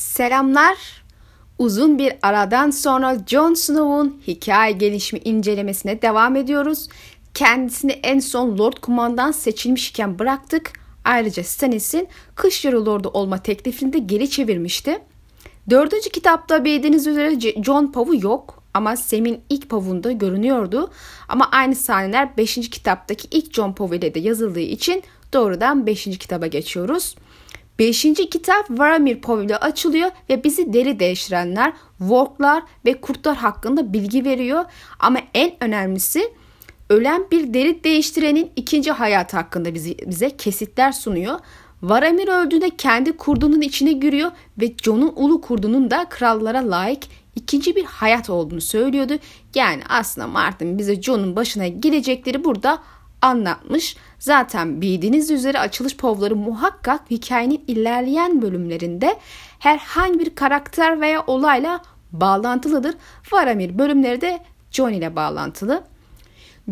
Selamlar. Uzun bir aradan sonra Jon Snow'un hikaye gelişimi incelemesine devam ediyoruz. Kendisini en son Lord Kumandan seçilmişken bıraktık. Ayrıca Stannis'in Kış Yarı Lord'u olma teklifini de geri çevirmişti. Dördüncü kitapta bildiğiniz üzere John Pav'u yok ama Sam'in ilk Pav'unda görünüyordu. Ama aynı sahneler 5. kitaptaki ilk John Pav ile de yazıldığı için doğrudan 5. kitaba geçiyoruz. Beşinci kitap Varamir Pov ile açılıyor ve bizi deri değiştirenler, worklar ve kurtlar hakkında bilgi veriyor. Ama en önemlisi ölen bir deri değiştirenin ikinci hayatı hakkında bizi, bize kesitler sunuyor. Varamir öldüğünde kendi kurdunun içine giriyor ve Jon'un ulu kurdunun da krallara layık ikinci bir hayat olduğunu söylüyordu. Yani aslında Martin bize Jon'un başına gelecekleri burada anlatmış. Zaten bildiğiniz üzere açılış povları muhakkak hikayenin ilerleyen bölümlerinde herhangi bir karakter veya olayla bağlantılıdır. Varamir bölümleri de Jon ile bağlantılı.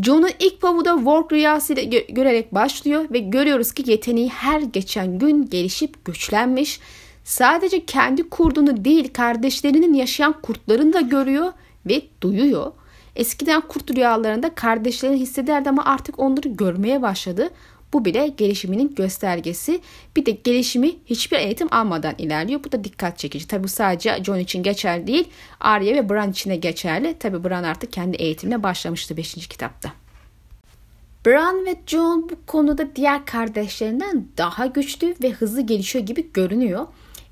Jon'un ilk pavu da Work rüyasıyla gö- görerek başlıyor ve görüyoruz ki yeteneği her geçen gün gelişip güçlenmiş. Sadece kendi kurdunu değil kardeşlerinin yaşayan kurtlarını da görüyor ve duyuyor. Eskiden kurt rüyalarında kardeşlerini hissederdi ama artık onları görmeye başladı. Bu bile gelişiminin göstergesi. Bir de gelişimi hiçbir eğitim almadan ilerliyor. Bu da dikkat çekici. Tabi bu sadece John için geçerli değil. Arya ve Bran için de geçerli. Tabi Bran artık kendi eğitimine başlamıştı 5. kitapta. Bran ve John bu konuda diğer kardeşlerinden daha güçlü ve hızlı gelişiyor gibi görünüyor.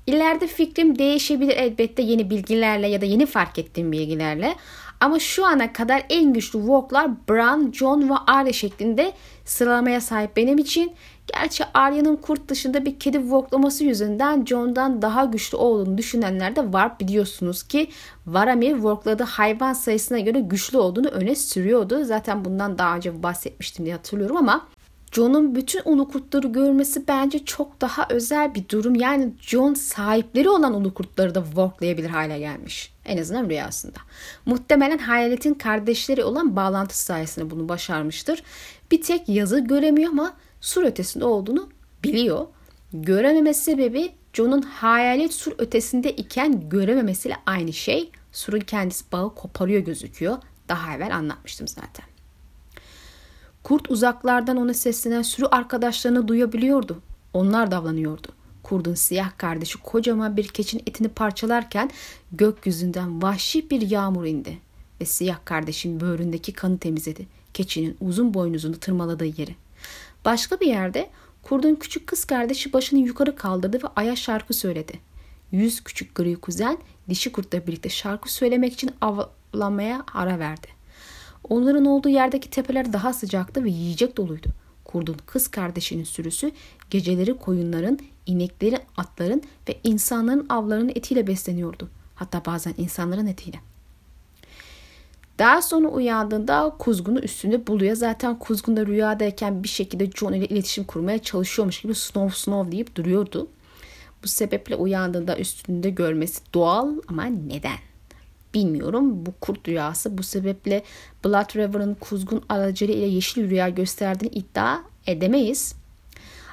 İleride fikrim değişebilir elbette yeni bilgilerle ya da yeni fark ettiğim bilgilerle. Ama şu ana kadar en güçlü Walk'lar Bran, Jon ve Arya şeklinde sıralamaya sahip benim için. Gerçi Arya'nın kurt dışında bir kedi Walklaması yüzünden Jon'dan daha güçlü olduğunu düşünenler de var. Biliyorsunuz ki Varamir Walkladığı hayvan sayısına göre güçlü olduğunu öne sürüyordu. Zaten bundan daha önce bahsetmiştim diye hatırlıyorum ama John'un bütün ulu kurtları görmesi bence çok daha özel bir durum. Yani John sahipleri olan ulu kurtları da worklayabilir hale gelmiş. En azından rüyasında. Muhtemelen hayaletin kardeşleri olan bağlantısı sayesinde bunu başarmıştır. Bir tek yazı göremiyor ama sur ötesinde olduğunu biliyor. Görememesi sebebi John'un hayalet sur ötesinde iken görememesiyle aynı şey. Surun kendisi bağı koparıyor gözüküyor. Daha evvel anlatmıştım zaten. Kurt uzaklardan ona seslenen sürü arkadaşlarını duyabiliyordu. Onlar davranıyordu. Kurdun siyah kardeşi kocaman bir keçin etini parçalarken gökyüzünden vahşi bir yağmur indi ve siyah kardeşin böğründeki kanı temizledi. Keçinin uzun boynuzunu tırmaladığı yeri. Başka bir yerde kurdun küçük kız kardeşi başını yukarı kaldırdı ve aya şarkı söyledi. Yüz küçük gri kuzen dişi kurtla birlikte şarkı söylemek için avlamaya ara verdi. Onların olduğu yerdeki tepeler daha sıcaktı ve yiyecek doluydu. Kurdun kız kardeşinin sürüsü geceleri koyunların, ineklerin, atların ve insanların avlarının etiyle besleniyordu. Hatta bazen insanların etiyle. Daha sonra uyandığında kuzgunu üstünde buluyor. Zaten kuzgun da rüyadayken bir şekilde John ile iletişim kurmaya çalışıyormuş gibi snow snow deyip duruyordu. Bu sebeple uyandığında üstünde görmesi doğal ama neden? Bilmiyorum. Bu kurt rüyası bu sebeple Blood River'ın kuzgun aracılığı ile yeşil rüya gösterdiğini iddia edemeyiz.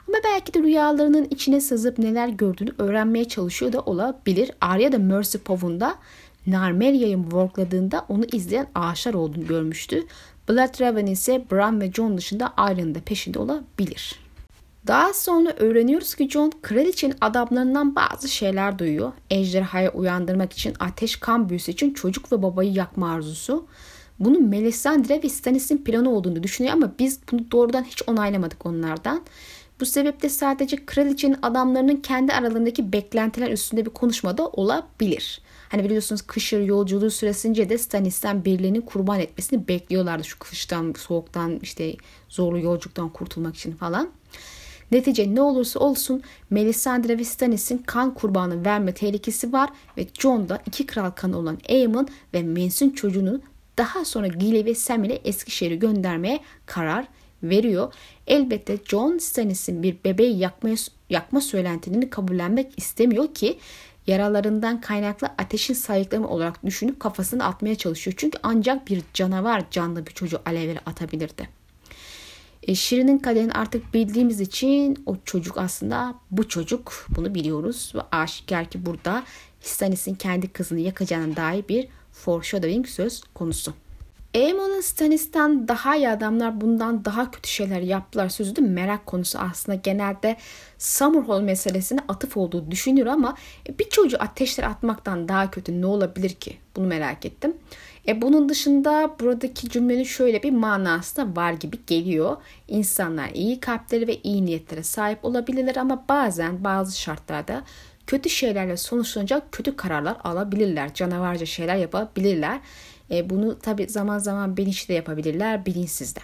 Ama belki de rüyalarının içine sızıp neler gördüğünü öğrenmeye çalışıyor da olabilir. Arya da Mercy Pov'unda Narmelia'yı workladığında onu izleyen ağaçlar olduğunu görmüştü. Blood Raven ise Bran ve Jon dışında Arya'nın da peşinde olabilir. Daha sonra öğreniyoruz ki John kraliçenin adamlarından bazı şeyler duyuyor. Ejderhayı uyandırmak için ateş kan büyüsü için çocuk ve babayı yakma arzusu. Bunun Melisandre ve Stannis'in planı olduğunu düşünüyor ama biz bunu doğrudan hiç onaylamadık onlardan. Bu sebeple sadece kraliçenin adamlarının kendi aralarındaki beklentiler üstünde bir konuşmada olabilir. Hani biliyorsunuz kışır yolculuğu süresince de Stannis'ten birilerinin kurban etmesini bekliyorlardı. Şu kıştan, soğuktan, işte zorlu yolculuktan kurtulmak için falan. Netice ne olursa olsun Melisandre ve Stannis'in kan kurbanı verme tehlikesi var ve Jon da iki kral kanı olan Aemon ve Mace'in çocuğunu daha sonra Gilly ve Sam ile Eskişehir'e göndermeye karar veriyor. Elbette Jon Stannis'in bir bebeği yakmaya, yakma söylentilerini kabullenmek istemiyor ki yaralarından kaynaklı ateşin sayıklama olarak düşünüp kafasını atmaya çalışıyor. Çünkü ancak bir canavar canlı bir çocuğu alevlere atabilirdi. E, Şirin'in kaderini artık bildiğimiz için o çocuk aslında bu çocuk bunu biliyoruz ve aşikar ki burada Stannis'in kendi kızını yakacağına dair bir foreshadowing söz konusu. Aemon'un Stannis'ten daha iyi adamlar bundan daha kötü şeyler yaptılar sözü de merak konusu aslında genelde Summerhall meselesine atıf olduğu düşünülür ama bir çocuğu ateşlere atmaktan daha kötü ne olabilir ki? Bunu merak ettim. E bunun dışında buradaki cümlenin şöyle bir manası da var gibi geliyor. İnsanlar iyi kalpleri ve iyi niyetlere sahip olabilirler ama bazen bazı şartlarda kötü şeylerle sonuçlanacak kötü kararlar alabilirler. Canavarca şeyler yapabilirler. E, bunu tabi zaman zaman bilinçli de yapabilirler, bilinçsiz de.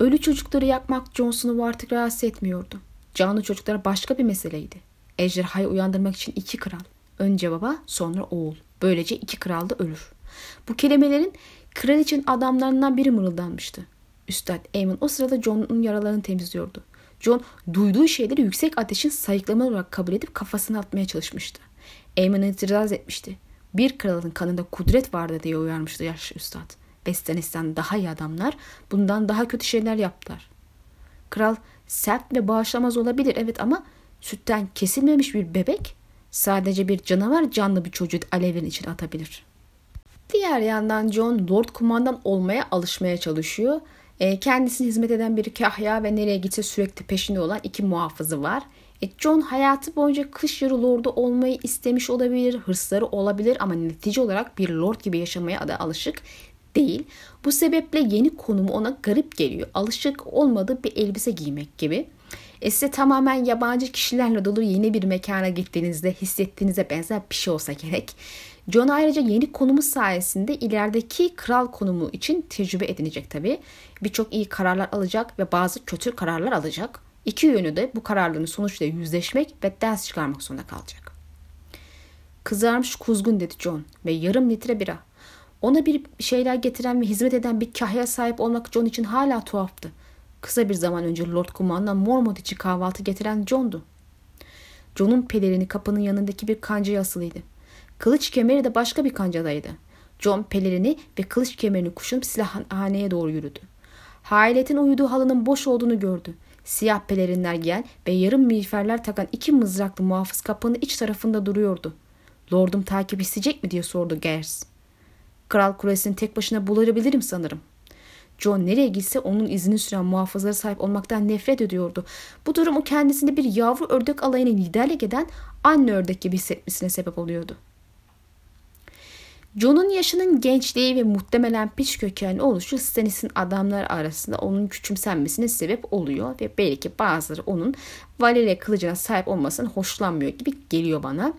Ölü çocukları yakmak Jon Snow'u artık rahatsız etmiyordu. Canlı çocuklar başka bir meseleydi. Ejderhayı uyandırmak için iki kral. Önce baba, sonra oğul. Böylece iki kral da ölür. Bu kelimelerin kraliçenin adamlarından biri mırıldanmıştı. Üstad Aemon o sırada Jon'un yaralarını temizliyordu. Jon duyduğu şeyleri yüksek ateşin sayıklama olarak kabul edip kafasına atmaya çalışmıştı. Aemon itiraz etmişti. Bir kralın kanında kudret vardı diye uyarmıştı yaşlı üstad. Bestenisten daha iyi adamlar bundan daha kötü şeyler yaptılar. Kral sert ve bağışlamaz olabilir evet ama sütten kesilmemiş bir bebek sadece bir canavar canlı bir çocuğu alevin içine atabilir. Diğer yandan John Lord Kumandan olmaya alışmaya çalışıyor. E, kendisine hizmet eden bir kahya ve nereye gitse sürekli peşinde olan iki muhafızı var. E, John hayatı boyunca kış yarı lordu olmayı istemiş olabilir, hırsları olabilir ama netice olarak bir lord gibi yaşamaya da alışık değil. Bu sebeple yeni konumu ona garip geliyor. Alışık olmadığı bir elbise giymek gibi. E size tamamen yabancı kişilerle dolu yeni bir mekana gittiğinizde hissettiğinize benzer bir şey olsa gerek. John ayrıca yeni konumu sayesinde ilerideki kral konumu için tecrübe edinecek tabii. Birçok iyi kararlar alacak ve bazı kötü kararlar alacak. İki yönü de bu kararların sonuçla yüzleşmek ve ders çıkarmak zorunda kalacak. Kızarmış kuzgun dedi John ve yarım litre bira. Ona bir şeyler getiren ve hizmet eden bir kahya sahip olmak John için hala tuhaftı. Kısa bir zaman önce Lord Kumandan Mormont için kahvaltı getiren John'du. John'un pelerini kapının yanındaki bir kancaya asılıydı. Kılıç kemeri de başka bir kancadaydı. John pelerini ve kılıç kemerini kuşunup silahhaneye doğru yürüdü. Hayaletin uyuduğu halının boş olduğunu gördü. Siyah pelerinler giyen ve yarım miğferler takan iki mızraklı muhafız kapının iç tarafında duruyordu. Lordum takip isteyecek mi diye sordu Gers. Kral kulesini tek başına bulabilirim sanırım. John nereye gitse onun izini süren muhafızlara sahip olmaktan nefret ediyordu. Bu durum o kendisini bir yavru ördek alayına liderlik eden anne ördek gibi hissetmesine sebep oluyordu. John'un yaşının gençliği ve muhtemelen piç kökenli oluşu Stannis'in adamlar arasında onun küçümsenmesine sebep oluyor ve belki bazıları onun Valeria kılıcına sahip olmasını hoşlanmıyor gibi geliyor bana.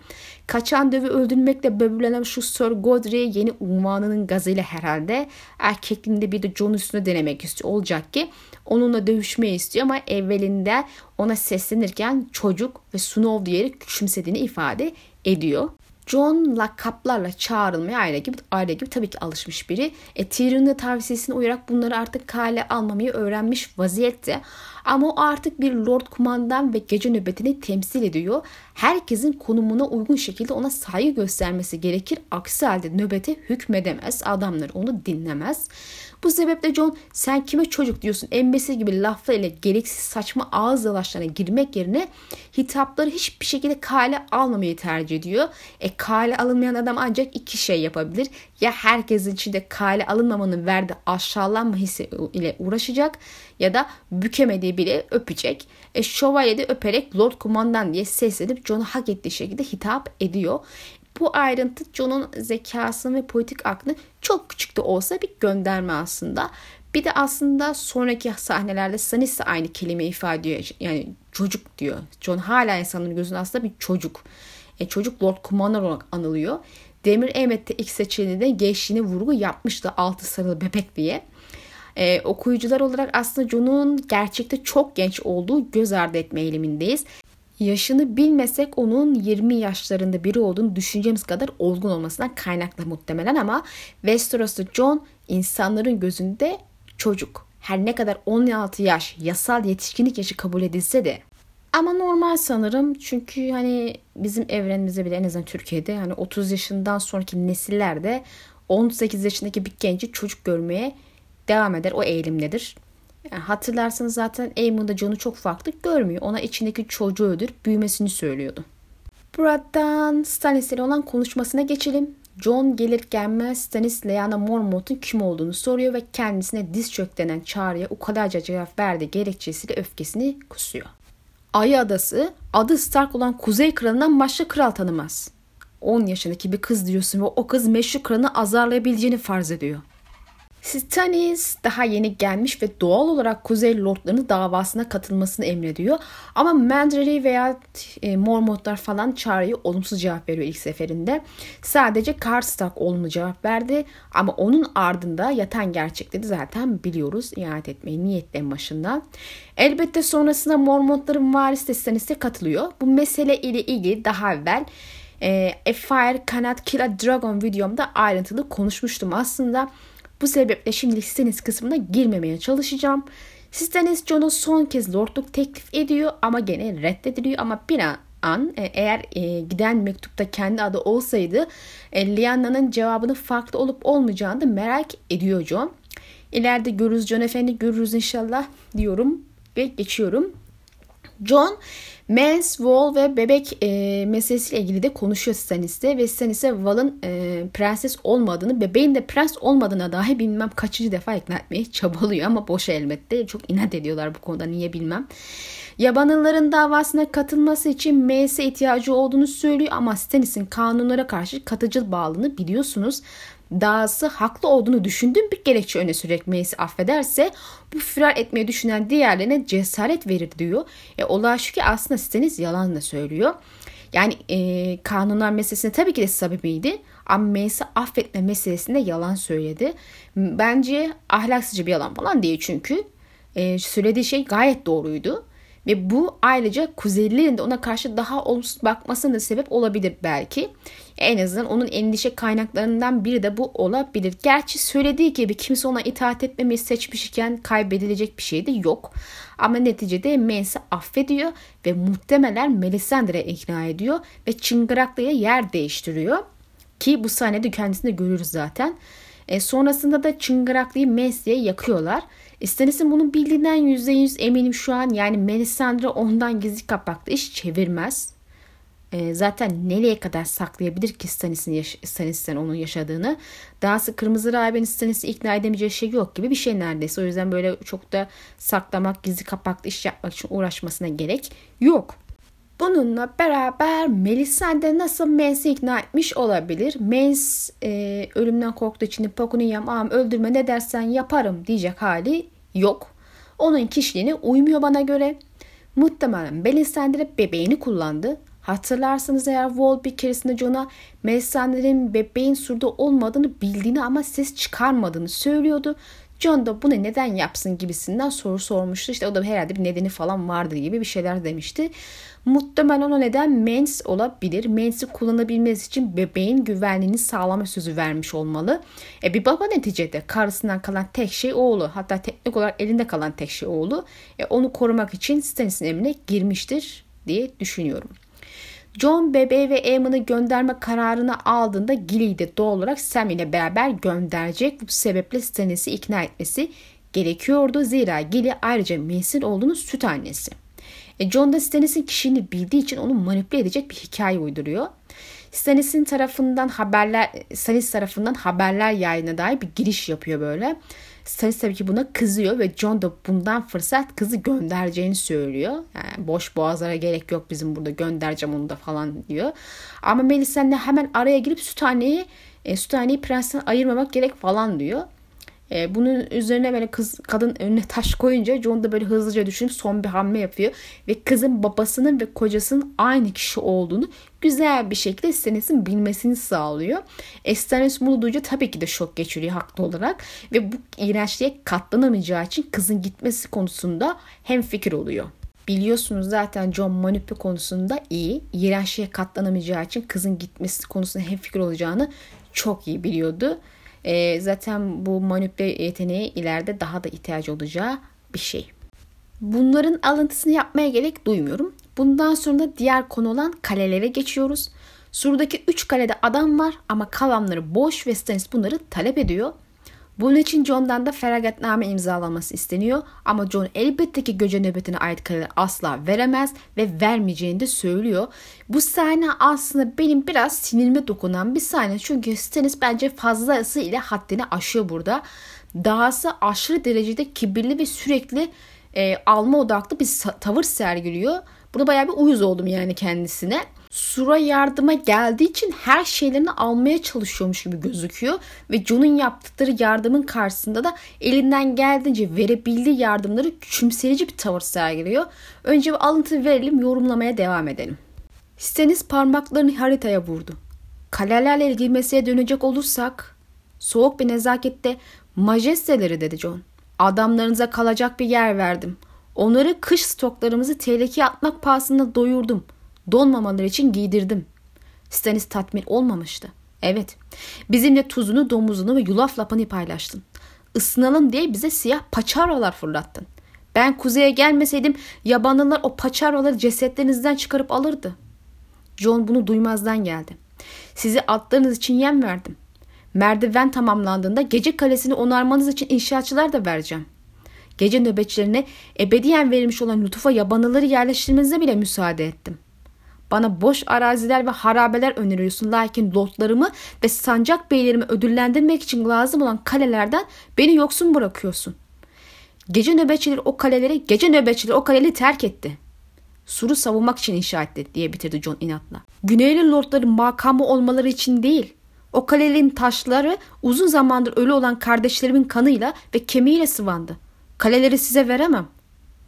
Kaçan dövü öldürmekle böbürlenen şu Sir Godrey yeni unvanının gazıyla herhalde erkekliğinde bir de John üstüne denemek istiyor. Olacak ki onunla dövüşmeyi istiyor ama evvelinde ona seslenirken çocuk ve Snow diyerek küçümsediğini ifade ediyor. John lakaplarla çağrılmaya aile gibi, aile gibi tabii ki alışmış biri. E, Tyrion'un da tavsiyesine uyarak bunları artık kale almamayı öğrenmiş vaziyette. Ama o artık bir lord kumandan ve gece nöbetini temsil ediyor. Herkesin konumuna uygun şekilde ona saygı göstermesi gerekir. Aksi halde nöbete hükmedemez. Adamlar onu dinlemez. Bu sebeple John sen kime çocuk diyorsun embesi gibi laflar ile gereksiz saçma ağız dalaşlarına girmek yerine hitapları hiçbir şekilde kale almamayı tercih ediyor. E kale alınmayan adam ancak iki şey yapabilir. Ya herkesin içinde kale alınmamanın verdiği aşağılanma hissi ile uğraşacak ya da bükemediği bile öpecek. E, şövalye de öperek Lord Kumandan diye seslenip John'u hak ettiği şekilde hitap ediyor. Bu ayrıntı John'un zekasını ve politik aklını çok küçük de olsa bir gönderme aslında. Bir de aslında sonraki sahnelerde Stannis de aynı kelimeyi ifade ediyor. Yani çocuk diyor. John hala insanların gözünde aslında bir çocuk. E, çocuk Lord Commander olarak anılıyor. Demir Emmet'te ilk seçeneğinde gençliğine vurgu yapmıştı altı sarılı bebek diye. Ee, okuyucular olarak aslında John'un gerçekte çok genç olduğu göz ardı etme eğilimindeyiz. Yaşını bilmesek onun 20 yaşlarında biri olduğunu düşüneceğimiz kadar olgun olmasından kaynaklı muhtemelen ama Westeros'ta John insanların gözünde çocuk. Her ne kadar 16 yaş yasal yetişkinlik yaşı kabul edilse de ama normal sanırım çünkü hani bizim evrenimizde bile en azından Türkiye'de hani 30 yaşından sonraki nesillerde 18 yaşındaki bir genci çocuk görmeye devam eder. O eğilimdedir. Yani hatırlarsanız zaten Eamon da John'u çok farklı görmüyor. Ona içindeki çocuğu öldürüp büyümesini söylüyordu. Buradan Stannis ile olan konuşmasına geçelim. John gelir gelmez Stannis Lyanna Mormont'un kim olduğunu soruyor ve kendisine diz çök denen çağrıya ukadarca cevap verdi gerekçesiyle öfkesini kusuyor. Ayı Adası adı Stark olan Kuzey Kralı'ndan başka kral tanımaz. 10 yaşındaki bir kız diyorsun ve o kız meşhur kralını azarlayabileceğini farz ediyor. Stannis daha yeni gelmiş ve doğal olarak Kuzey Lordlarının davasına katılmasını emrediyor. Ama Mandrary veya e, Mormontlar falan çağrıya olumsuz cevap veriyor ilk seferinde. Sadece Karstark olumlu cevap verdi ama onun ardında yatan gerçekleri zaten biliyoruz. İhanet etmeyi niyetlerin başında. Elbette sonrasında Mormontların varisi de Stannis'e katılıyor. Bu mesele ile ilgili daha evvel e, A Fire Cannot Kill a Dragon videomda ayrıntılı konuşmuştum aslında. Bu sebeple şimdi Stannis kısmına girmemeye çalışacağım. Stannis Jon'a son kez lordluk teklif ediyor ama gene reddediliyor ama bir an e, eğer e, giden mektupta kendi adı olsaydı e, Lyanna'nın cevabını farklı olup olmayacağını da merak ediyor Jon. İleride görürüz Jon Efendi görürüz inşallah diyorum ve geçiyorum. John Mens, Wall ve bebek e, meselesiyle ilgili de konuşuyor Stannis'te ve Stannis'e Wall'ın e, prenses olmadığını, bebeğin de prens olmadığına dahi bilmem kaçıncı defa ikna etmeye çabalıyor ama boş elbette. Çok inat ediyorlar bu konuda niye bilmem. Yabanlıların davasına katılması için Mace'e ihtiyacı olduğunu söylüyor ama Stannis'in kanunlara karşı katıcı bağlılığını biliyorsunuz dağısı haklı olduğunu düşündüğüm bir gerekçe öne sürerek Mace'i affederse bu firar etmeyi düşünen diğerlerine cesaret verir diyor. E, olay şu ki aslında Stannis yalan da söylüyor. Yani e, kanunlar meselesinde tabii ki de samimiydi ama Mace'i affetme meselesinde yalan söyledi. Bence ahlaksızca bir yalan falan değil çünkü. E, söylediği şey gayet doğruydu. Ve bu ayrıca Kuzeylilerin de ona karşı daha olumsuz bakmasına da sebep olabilir belki. En azından onun endişe kaynaklarından biri de bu olabilir. Gerçi söylediği gibi kimse ona itaat etmemeyi seçmiş iken kaybedilecek bir şey de yok. Ama neticede Mens'i affediyor ve muhtemelen Melisandre'ye ikna ediyor ve Çıngıraklı'ya yer değiştiriyor. Ki bu sahnede kendisini görürüz zaten. E, sonrasında da Çıngıraklı'yı Mens'ye yakıyorlar. İstenirsin bunun bildiğinden %100 eminim şu an. Yani Melisandre ondan gizli kapaklı iş çevirmez. E, zaten nereye kadar saklayabilir ki Stannis'in yaş- Stannis'ten onun yaşadığını. Dahası Kırmızı Rahibe'nin Stannis'i ikna edemeyeceği şey yok gibi bir şey neredeyse. O yüzden böyle çok da saklamak, gizli kapaklı iş yapmak için uğraşmasına gerek yok. Bununla beraber Melisandre nasıl Mace'i ikna etmiş olabilir? Mace e, ölümden korktuğu için Pakuniyam ağam öldürme ne dersen yaparım diyecek hali yok. Onun kişiliğine uymuyor bana göre. Muhtemelen Melisandre bebeğini kullandı. Hatırlarsınız eğer Wall bir keresinde John'a Melisandre'nin bebeğin surda olmadığını bildiğini ama ses çıkarmadığını söylüyordu. John da bunu neden yapsın gibisinden soru sormuştu. İşte o da herhalde bir nedeni falan vardı gibi bir şeyler demişti. Muhtemelen o neden mens olabilir. Mens'i kullanabilmesi için bebeğin güvenliğini sağlama sözü vermiş olmalı. E bir baba neticede karısından kalan tek şey oğlu. Hatta teknik olarak elinde kalan tek şey oğlu. E onu korumak için Stannis'in emrine girmiştir diye düşünüyorum. John bebeği ve Eamon'ı gönderme kararını aldığında Gilly'yi de doğal olarak Sam ile beraber gönderecek. Bu sebeple Stannis'i ikna etmesi gerekiyordu. Zira Gilly ayrıca Mace'in olduğunu süt annesi. E John da Stannis'in kişiliğini bildiği için onu manipüle edecek bir hikaye uyduruyor. Stannis'in tarafından haberler Stannis tarafından haberler yayına dair bir giriş yapıyor böyle. Stannis tabii ki buna kızıyor ve John da bundan fırsat kızı göndereceğini söylüyor. Yani boş boğazlara gerek yok bizim burada göndereceğim onu da falan diyor. Ama Melisandre hemen araya girip Süthane'yi e, Süthane'yi prensten ayırmamak gerek falan diyor. E, bunun üzerine böyle kız kadın önüne taş koyunca John da böyle hızlıca düşünüp son bir hamle yapıyor. Ve kızın babasının ve kocasının aynı kişi olduğunu güzel bir şekilde Stannis'in bilmesini sağlıyor. E, Stannis bunu duyunca tabii ki de şok geçiriyor haklı olarak. Ve bu iğrençliğe katlanamayacağı için kızın gitmesi konusunda hem fikir oluyor. Biliyorsunuz zaten John manipüle konusunda iyi. İğrençliğe katlanamayacağı için kızın gitmesi konusunda hem fikir olacağını çok iyi biliyordu. E, zaten bu manipüle yeteneği ileride daha da ihtiyacı olacağı bir şey. Bunların alıntısını yapmaya gerek duymuyorum. Bundan sonra diğer konu olan kalelere geçiyoruz. Surdaki 3 kalede adam var ama kalanları boş ve Stannis bunları talep ediyor. Bunun için John'dan da feragatname imzalaması isteniyor ama John elbette ki gece nöbetine ait kaleleri asla veremez ve vermeyeceğini de söylüyor. Bu sahne aslında benim biraz sinirime dokunan bir sahne çünkü Stannis bence fazlası ile haddini aşıyor burada. Dahası aşırı derecede kibirli ve sürekli e, alma odaklı bir tavır sergiliyor. Burada bayağı bir uyuz oldum yani kendisine. Sura yardıma geldiği için her şeylerini almaya çalışıyormuş gibi gözüküyor. Ve John'un yaptıkları yardımın karşısında da elinden geldiğince verebildiği yardımları küçümseyici bir tavır sergiliyor. Önce bir alıntı verelim yorumlamaya devam edelim. Stannis parmaklarını haritaya vurdu. Kalelerle ilgili meseleye dönecek olursak soğuk bir nezakette majesteleri dedi John. Adamlarınıza kalacak bir yer verdim. Onları kış stoklarımızı tehlikeye atmak pahasına doyurdum. Donmamaları için giydirdim. Stannis tatmin olmamıştı. Evet. Bizimle tuzunu, domuzunu ve yulaf lapını paylaştın. Isınalım diye bize siyah paçavralar fırlattın. Ben kuzeye gelmeseydim yabanlılar o paçavraları cesetlerinizden çıkarıp alırdı. John bunu duymazdan geldi. Sizi atlarınız için yem verdim. Merdiven tamamlandığında gece kalesini onarmanız için inşaatçılar da vereceğim. Gece nöbetçilerine ebediyen verilmiş olan lütufa yabanıları yerleştirmenize bile müsaade ettim. Bana boş araziler ve harabeler öneriyorsun. Lakin lordlarımı ve sancak beylerimi ödüllendirmek için lazım olan kalelerden beni yoksun bırakıyorsun. Gece nöbetçileri o kaleleri, gece nöbetçileri o kaleleri terk etti. Suru savunmak için inşa etti diye bitirdi John inatla. Güneyli lordların makamı olmaları için değil. O kalelerin taşları uzun zamandır ölü olan kardeşlerimin kanıyla ve kemiğiyle sıvandı. Kaleleri size veremem.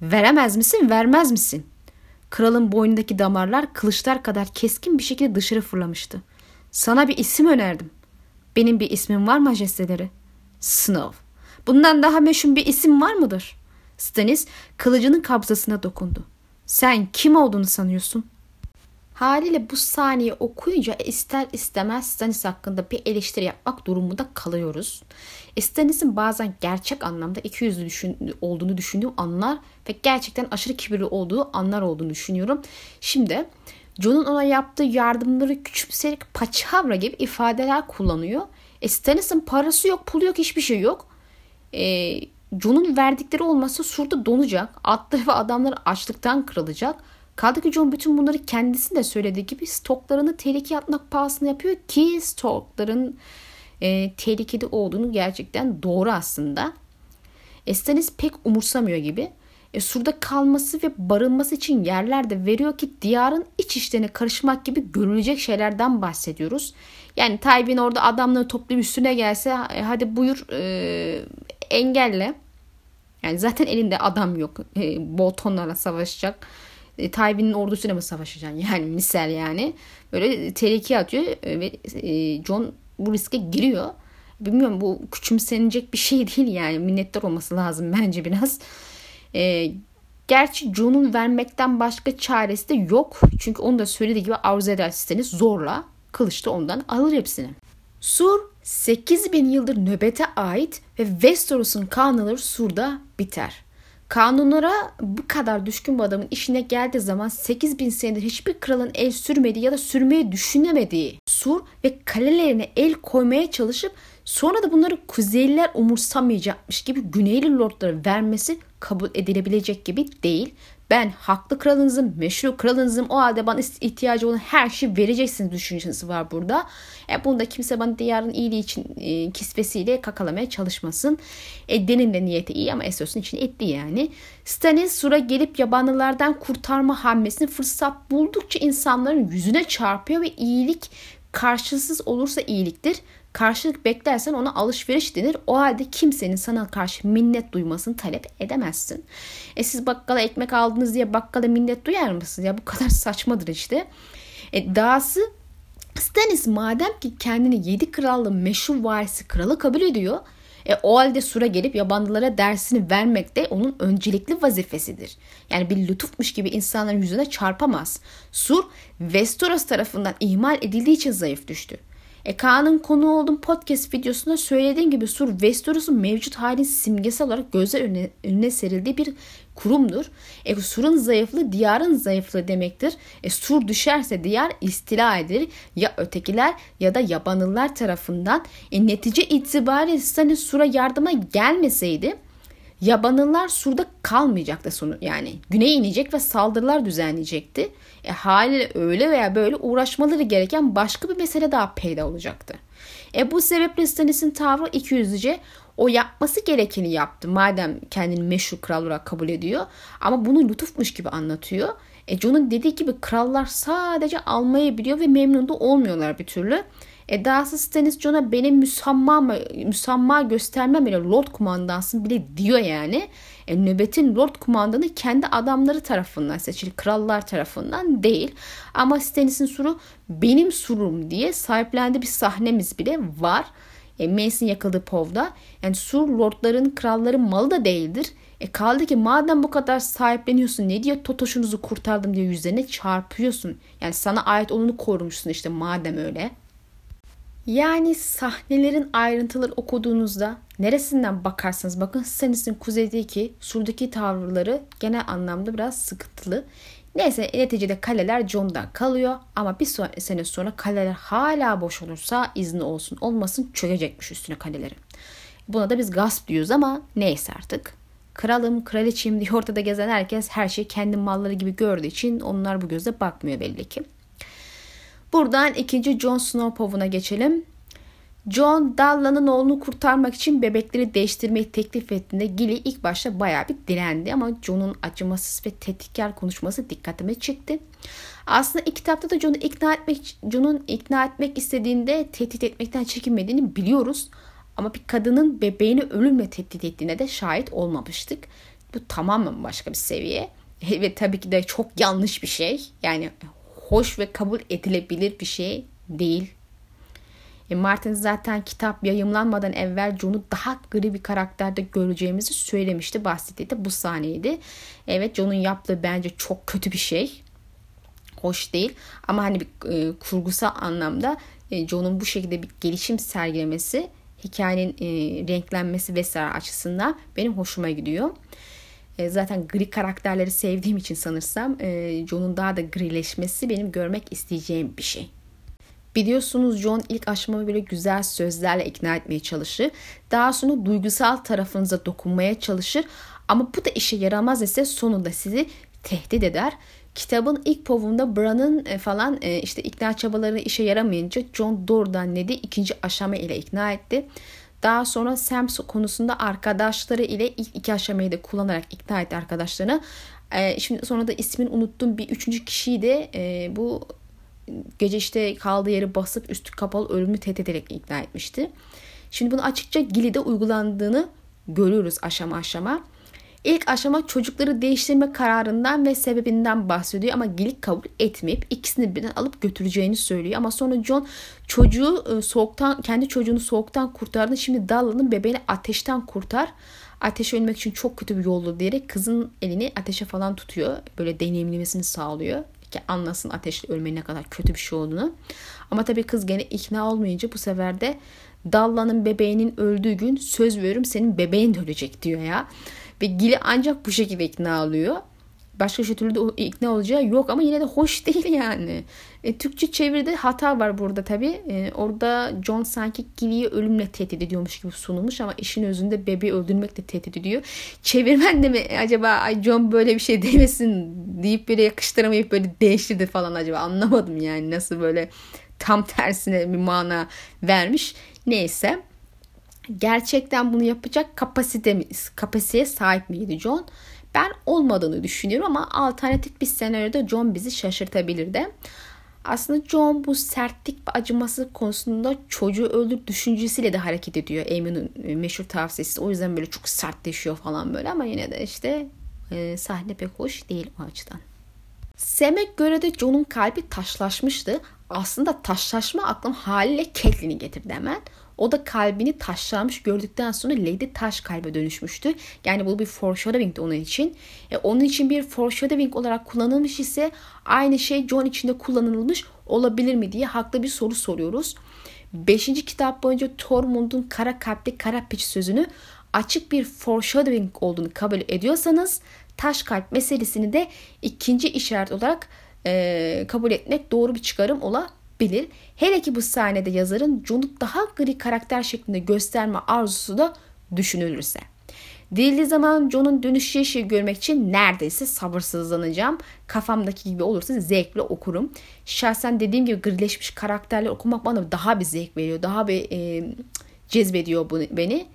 Veremez misin, vermez misin? Kralın boynundaki damarlar kılıçlar kadar keskin bir şekilde dışarı fırlamıştı. Sana bir isim önerdim. Benim bir ismim var majesteleri. Snow. Bundan daha meşhur bir isim var mıdır? Stannis kılıcının kabzasına dokundu. Sen kim olduğunu sanıyorsun? Haliyle bu sahneyi okuyunca ister istemez Stannis hakkında bir eleştiri yapmak durumunda kalıyoruz. Stannis'in bazen gerçek anlamda iki yüzlü düşün, olduğunu düşündüğüm anlar ve gerçekten aşırı kibirli olduğu anlar olduğunu düşünüyorum. Şimdi Jon'un ona yaptığı yardımları küçümseyerek paçavra gibi ifadeler kullanıyor. E Stannis'in parası yok, pulu yok, hiçbir şey yok. E, Jon'un verdikleri olmasa surda donacak. Atları ve adamları açlıktan kırılacak. Kaldı ki John bütün bunları kendisi de söylediği gibi stoklarını tehlikeye atmak pahasına yapıyor ki stokların e, tehlikede olduğunu gerçekten doğru aslında. Estanis pek umursamıyor gibi. E, surda kalması ve barınması için yerler de veriyor ki diyarın iç işlerine karışmak gibi görülecek şeylerden bahsediyoruz. Yani Taybin orada adamları toplayıp üstüne gelse e, hadi buyur e, engelle. Yani zaten elinde adam yok. E, Boltonlarla savaşacak e, Tywin'in ordusuyla mı savaşacaksın? Yani misal yani. Böyle tehlikeye atıyor e, ve e, John bu riske giriyor. Bilmiyorum bu küçümsenecek bir şey değil yani. Minnettar olması lazım bence biraz. E, gerçi John'un vermekten başka çaresi de yok. Çünkü onu da söylediği gibi arzu ederseniz zorla kılıçta ondan alır hepsini. Sur 8000 yıldır nöbete ait ve Westeros'un kanunları Sur'da biter. Kanunlara bu kadar düşkün bir adamın işine geldiği zaman 8000 senedir hiçbir kralın el sürmediği ya da sürmeyi düşünemediği sur ve kalelerine el koymaya çalışıp sonra da bunları Kuzeyliler umursamayacakmış gibi Güneyli lordlara vermesi kabul edilebilecek gibi değil. Ben haklı kralınızım, meşru kralınızım. O halde bana ihtiyacı olan her şeyi vereceksiniz düşüncesi var burada. E, bunda kimse bana diyarın iyiliği için e, kisvesiyle kakalamaya çalışmasın. E, Denin de niyeti iyi ama Essos'un için etti yani. Stannis Sur'a gelip yabanlılardan kurtarma hamlesini fırsat buldukça insanların yüzüne çarpıyor ve iyilik karşısız olursa iyiliktir. Karşılık beklersen ona alışveriş denir. O halde kimsenin sana karşı minnet duymasını talep edemezsin. E siz bakkala ekmek aldınız diye bakkala minnet duyar mısınız? Ya bu kadar saçmadır işte. E dahası Stannis madem ki kendini yedi krallı meşhur varisi kralı kabul ediyor. E, o halde Sur'a gelip yabancılara dersini vermek de onun öncelikli vazifesidir. Yani bir lütufmuş gibi insanların yüzüne çarpamaz. Sur, Westeros tarafından ihmal edildiği için zayıf düştü. E Kaan'ın konu olduğum podcast videosunda söylediğim gibi Sur Westeros'un mevcut halin simgesi olarak göze önüne, önüne serildiği bir kurumdur. E Sur'un zayıflığı diyarın zayıflığı demektir. E Sur düşerse diyar istila edilir. Ya ötekiler ya da yabanıllar tarafından. E netice itibariyle Stannis Sur'a yardıma gelmeseydi Yabanıllar Sur'da kalmayacaktı sonu yani. Güneye inecek ve saldırılar düzenleyecekti. E, haliyle öyle veya böyle uğraşmaları gereken başka bir mesele daha peyda olacaktı. E, bu sebeple Stannis'in tavrı ikiyüzlüce o yapması gerekeni yaptı. Madem kendini meşhur kral olarak kabul ediyor. Ama bunu lütufmuş gibi anlatıyor. E Jon'un dediği gibi krallar sadece almayı biliyor ve memnun da olmuyorlar bir türlü. E dahası Stannis Jon'a benim müsamma, müsamma göstermem ile Lord kumandansın bile diyor yani. E, nöbetin Lord kumandanı kendi adamları tarafından seçili. Krallar tarafından değil. Ama Stannis'in suru benim surum diye sahiplendiği bir sahnemiz bile var. E, Mace'in yakıldığı povda. Yani sur lordların kralların malı da değildir. E kaldı ki madem bu kadar sahipleniyorsun ne diye Totoş'unuzu kurtardım diye yüzlerine çarpıyorsun. Yani sana ait olanı korumuşsun işte madem öyle. Yani sahnelerin ayrıntıları okuduğunuzda neresinden bakarsanız bakın Stannis'in kuzeydeki surdaki tavırları genel anlamda biraz sıkıntılı. Neyse neticede kaleler John'dan kalıyor ama bir sene sonra kaleler hala boş olursa izni olsun olmasın çökecekmiş üstüne kaleleri. Buna da biz gasp diyoruz ama neyse artık. Kralım, kraliçeyim diye ortada gezen herkes her şeyi kendi malları gibi gördüğü için onlar bu gözle bakmıyor belli ki. Buradan ikinci Jon Snow povuna geçelim. Jon Dalla'nın oğlunu kurtarmak için bebekleri değiştirmeyi teklif ettiğinde Gilly ilk başta baya bir direndi ama Jon'un acımasız ve tehditkar konuşması dikkatime çekti. Aslında ilk kitapta da Jon'u ikna etmek Jon'un ikna etmek istediğinde tehdit etmekten çekinmediğini biliyoruz. Ama bir kadının bebeğini ölümle tehdit ettiğine de şahit olmamıştık. Bu tamamen başka bir seviye. Ve tabii ki de çok yanlış bir şey. Yani hoş ve kabul edilebilir bir şey değil. E Martin zaten kitap yayımlanmadan evvel John'u daha gri bir karakterde göreceğimizi söylemişti. Bahsettiği bu sahneydi. Evet John'un yaptığı bence çok kötü bir şey. Hoş değil. Ama hani bir e, kurgusal anlamda e, John'un bu şekilde bir gelişim sergilemesi hikayenin e, renklenmesi vesaire açısından benim hoşuma gidiyor. E, zaten gri karakterleri sevdiğim için sanırsam e, John'un daha da grileşmesi benim görmek isteyeceğim bir şey. Biliyorsunuz John ilk aşamamı böyle güzel sözlerle ikna etmeye çalışır. Daha sonra duygusal tarafınıza dokunmaya çalışır. Ama bu da işe yaramaz ise sonunda sizi tehdit eder. Kitabın ilk povunda Bran'ın e, falan işte ikna çabaları işe yaramayınca John doğrudan Ned'i ikinci aşama ile ikna etti. Daha sonra Sams konusunda arkadaşları ile ilk iki aşamayı da kullanarak ikna etti arkadaşlarını. Ee, şimdi sonra da ismini unuttum bir üçüncü kişiyi de e, bu gece işte kaldığı yeri basıp üstü kapalı ölümü tehdit ederek ikna etmişti. Şimdi bunu açıkça Gili'de uygulandığını görüyoruz aşama aşama. İlk aşama çocukları değiştirme kararından ve sebebinden bahsediyor ama Gilik kabul etmeyip ikisini birden alıp götüreceğini söylüyor. Ama sonra John çocuğu e, soğuktan kendi çocuğunu soğuktan kurtardı. Şimdi Dalla'nın bebeğini ateşten kurtar. Ateşe ölmek için çok kötü bir yoldu diyerek kızın elini ateşe falan tutuyor. Böyle deneyimlemesini sağlıyor ki anlasın ateşle ölmenin ne kadar kötü bir şey olduğunu. Ama tabii kız gene ikna olmayınca bu sefer de Dalla'nın bebeğinin öldüğü gün söz veriyorum senin bebeğin de ölecek diyor ya. Ve Gil'i ancak bu şekilde ikna alıyor. Başka türlü de ikna olacağı yok ama yine de hoş değil yani. E, Türkçe çeviride hata var burada tabi. E, orada John sanki Gilly'yi ölümle tehdit ediyormuş gibi sunulmuş ama işin özünde bebeği öldürmekle tehdit ediyor. Çevirmen de mi acaba ay John böyle bir şey demesin deyip böyle yakıştıramayıp böyle değiştirdi falan acaba anlamadım yani nasıl böyle tam tersine bir mana vermiş. Neyse gerçekten bunu yapacak kapasitemiz, kapasiteye sahip miydi John? Ben olmadığını düşünüyorum ama alternatif bir senaryoda John bizi şaşırtabilirdi. Aslında John bu sertlik ve acıması konusunda çocuğu öldür düşüncesiyle de hareket ediyor. Amy'nin e, meşhur tavsiyesi. O yüzden böyle çok sertleşiyor falan böyle ama yine de işte e, sahne pek hoş değil o açıdan. Sam'e göre de John'un kalbi taşlaşmıştı. Aslında taşlaşma aklım haliyle Catelyn'i getirdi hemen. O da kalbini taşlanmış gördükten sonra Lady Taş kalbe dönüşmüştü. Yani bu bir foreshadowing onun için. E, onun için bir foreshadowing olarak kullanılmış ise aynı şey John için de kullanılmış olabilir mi diye haklı bir soru soruyoruz. Beşinci kitap boyunca Tormund'un kara kalpli kara piç sözünü açık bir foreshadowing olduğunu kabul ediyorsanız taş kalp meselesini de ikinci işaret olarak e, kabul etmek doğru bir çıkarım olabilir. Hele ki bu sahnede yazarın John'u daha gri karakter şeklinde gösterme arzusu da düşünülürse. Değildiği zaman John'un dönüş yaşı görmek için neredeyse sabırsızlanacağım. Kafamdaki gibi olursa zevkle okurum. Şahsen dediğim gibi grileşmiş karakterler okumak bana daha bir zevk veriyor. Daha bir e, cezbediyor bunu, beni.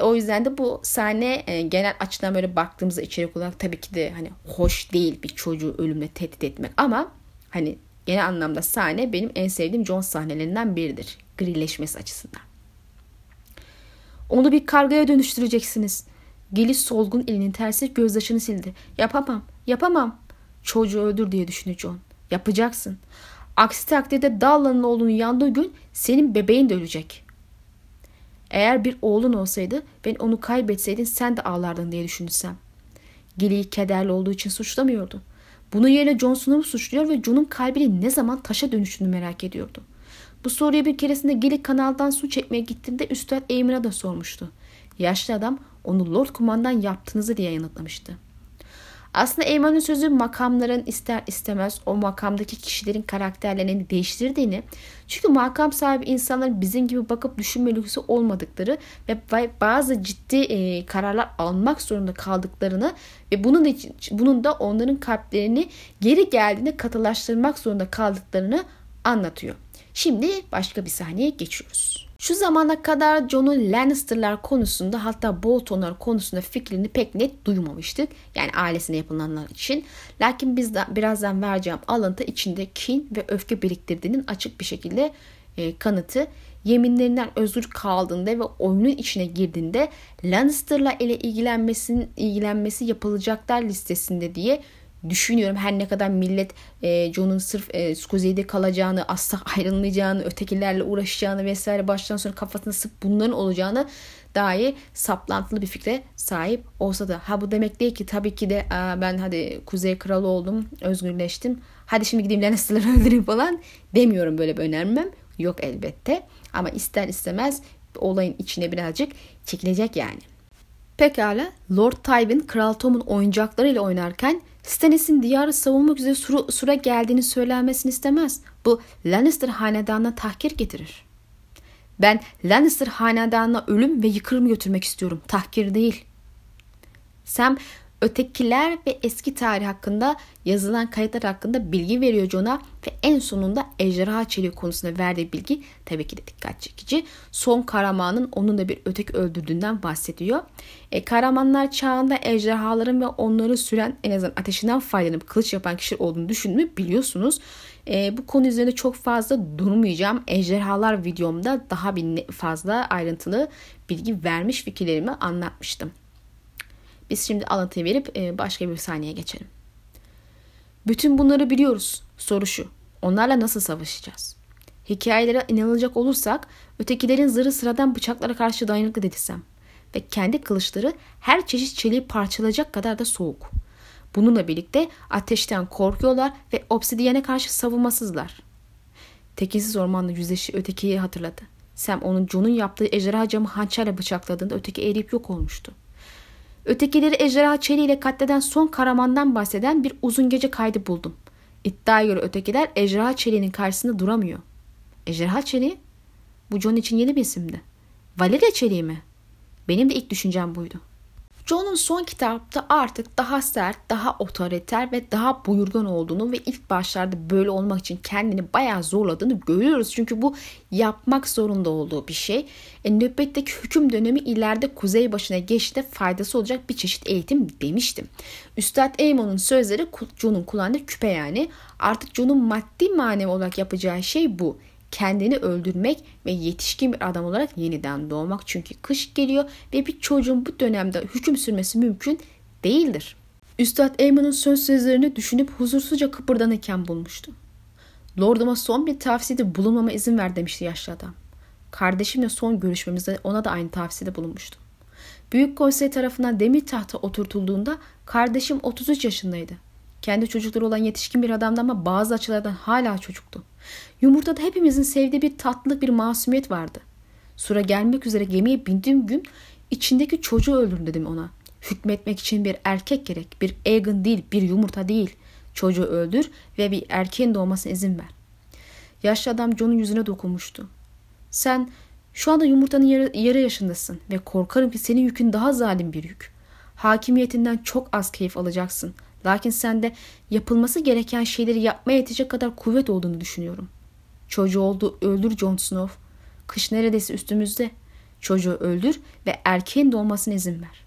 O yüzden de bu sahne e, genel açıdan böyle baktığımızda içerik olarak tabii ki de hani hoş değil bir çocuğu ölümle tehdit etmek ama hani genel anlamda sahne benim en sevdiğim John sahnelerinden biridir. Grileşmesi açısından. Onu bir kargaya dönüştüreceksiniz. Geliş solgun elinin tersi gözyaşını sildi. Yapamam, yapamam. Çocuğu öldür diye düşündü John. Yapacaksın. Aksi takdirde Dalla'nın oğlunun yandığı gün senin bebeğin de ölecek. Eğer bir oğlun olsaydı ben onu kaybetseydin sen de ağlardın diye düşünsem. Gilly'yi kederli olduğu için suçlamıyordu. Bunun yerine Jon Snow'u suçluyor ve Jon'un kalbinin ne zaman taşa dönüştüğünü merak ediyordu. Bu soruyu bir keresinde Gilly kanaldan su çekmeye gittiğinde Üstad Eymir'a da sormuştu. Yaşlı adam onu Lord Kumandan yaptığınızı diye yanıtlamıştı. Aslında Eyman'ın sözü makamların ister istemez o makamdaki kişilerin karakterlerini değiştirdiğini çünkü makam sahibi insanların bizim gibi bakıp düşünme lüksü olmadıkları ve bazı ciddi e, kararlar almak zorunda kaldıklarını ve bunun da, bunun da onların kalplerini geri geldiğinde katılaştırmak zorunda kaldıklarını anlatıyor. Şimdi başka bir sahneye geçiyoruz. Şu zamana kadar Jon'un Lannister'lar konusunda hatta Bolton'lar konusunda fikrini pek net duymamıştık. Yani ailesine yapılanlar için. Lakin biz de birazdan vereceğim alıntı içinde kin ve öfke biriktirdiğinin açık bir şekilde e, kanıtı. Yeminlerinden özür kaldığında ve oyunun içine girdiğinde Lannister'la ile ilgilenmesinin ilgilenmesi yapılacaklar listesinde diye düşünüyorum. Her ne kadar millet e, John'un sırf e, kuzeyde kalacağını, asla ayrılmayacağını, ötekilerle uğraşacağını vesaire baştan sonra kafasına sık bunların olacağını dair saplantılı bir fikre sahip olsa da. Ha bu demek değil ki tabii ki de ben hadi kuzey kralı oldum, özgürleştim. Hadi şimdi gideyim Lannister'ları öldüreyim falan demiyorum böyle bir önermem. Yok elbette. Ama ister istemez olayın içine birazcık çekilecek yani. Pekala Lord Tywin Kral Tom'un oyuncaklarıyla oynarken Stannis'in diyarı savunmak üzere sura, sura geldiğini söylenmesini istemez. Bu Lannister hanedanına tahkir getirir. Ben Lannister hanedanına ölüm ve yıkırım götürmek istiyorum. Tahkir değil. Sam ötekiler ve eski tarih hakkında yazılan kayıtlar hakkında bilgi veriyor Jon'a ve en sonunda ejderha çeliği konusunda verdiği bilgi tabii ki de dikkat çekici. Son kahramanın onun da bir ötek öldürdüğünden bahsediyor. E, kahramanlar çağında ejderhaların ve onları süren en azından ateşinden faydalanıp kılıç yapan kişi olduğunu düşündüğümü biliyorsunuz. E, bu konu üzerinde çok fazla durmayacağım. Ejderhalar videomda daha bir fazla ayrıntılı bilgi vermiş fikirlerimi anlatmıştım. Biz şimdi alıntıyı verip e, başka bir sahneye geçelim. Bütün bunları biliyoruz. Soru şu. Onlarla nasıl savaşacağız? Hikayelere inanılacak olursak ötekilerin zırhı sıradan bıçaklara karşı dayanıklı dedisem ve kendi kılıçları her çeşit çeliği parçalayacak kadar da soğuk. Bununla birlikte ateşten korkuyorlar ve obsidiyene karşı savunmasızlar. Tekinsiz ormanda yüzleşi ötekiyi hatırladı. Sam onun John'un yaptığı ejderha camı hançerle bıçakladığında öteki eriyip yok olmuştu. Ötekileri ejderha çeliğiyle katleden son karamandan bahseden bir uzun gece kaydı buldum. İddiaya göre ötekiler ejderha çeliğinin karşısında duramıyor. Ejderha çeliği? Bu John için yeni bir isimdi. Valeria çeliği mi? Benim de ilk düşüncem buydu. John'un son kitapta artık daha sert, daha otoriter ve daha buyurgan olduğunu ve ilk başlarda böyle olmak için kendini bayağı zorladığını görüyoruz. Çünkü bu yapmak zorunda olduğu bir şey. E, nöbetteki hüküm dönemi ileride kuzey başına geçti faydası olacak bir çeşit eğitim demiştim. Üstad Eymon'un sözleri John'un kullandığı küpe yani. Artık John'un maddi manevi olarak yapacağı şey bu kendini öldürmek ve yetişkin bir adam olarak yeniden doğmak. Çünkü kış geliyor ve bir çocuğun bu dönemde hüküm sürmesi mümkün değildir. Üstad Eyman'ın söz sözlerini düşünüp huzursuzca kıpırdanırken bulmuştu. Lorduma son bir tavsiyede bulunmama izin ver demişti yaşlı adam. Kardeşimle son görüşmemizde ona da aynı tavsiyede bulunmuştum. Büyük konsey tarafından demir tahta oturtulduğunda kardeşim 33 yaşındaydı. Kendi çocukları olan yetişkin bir adamdı ama bazı açılardan hala çocuktu. Yumurtada hepimizin sevdiği bir tatlılık, bir masumiyet vardı. Sura gelmek üzere gemiye bindiğim gün içindeki çocuğu öldürün dedim ona. Hükmetmek için bir erkek gerek. Bir Egan değil, bir yumurta değil. Çocuğu öldür ve bir erkeğin doğmasına izin ver. Yaşlı adam John'un yüzüne dokunmuştu. Sen şu anda yumurtanın yarı, yarı yaşındasın ve korkarım ki senin yükün daha zalim bir yük. Hakimiyetinden çok az keyif alacaksın. Lakin sende yapılması gereken şeyleri yapmaya yetecek kadar kuvvet olduğunu düşünüyorum. Çocuğu oldu öldür Jon Snow. Kış neredeyse üstümüzde. Çocuğu öldür ve erkeğin doğmasına izin ver.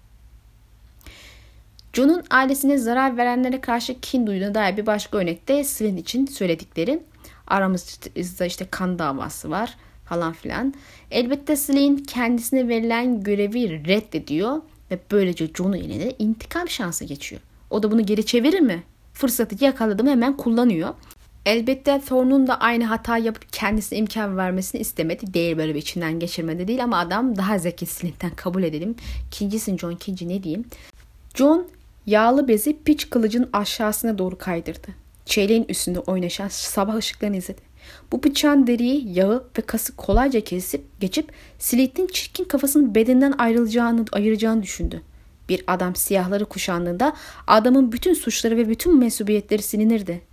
Jon'un ailesine zarar verenlere karşı kin duyduğuna dair bir başka örnekte Sven için söyledikleri. Aramızda işte kan davası var falan filan. Elbette Slytherin kendisine verilen görevi reddediyor ve böylece Jon'un eline intikam şansı geçiyor. O da bunu geri çevirir mi? Fırsatı yakaladım hemen kullanıyor. Elbette Thorne'un da aynı hata yapıp kendisine imkan vermesini istemedi. Değil böyle bir içinden geçirmedi değil ama adam daha zeki Slytherin'den kabul edelim. İkincisin John ikinci ne diyeyim. John yağlı bezi piç kılıcın aşağısına doğru kaydırdı. Çeyleğin üstünde oynaşan sabah ışıklarını izledi. Bu bıçağın deriyi, yağı ve kası kolayca kesip geçip Slit'in çirkin kafasının bedeninden ayrılacağını, ayıracağını düşündü. Bir adam siyahları kuşandığında adamın bütün suçları ve bütün mesubiyetleri silinirdi.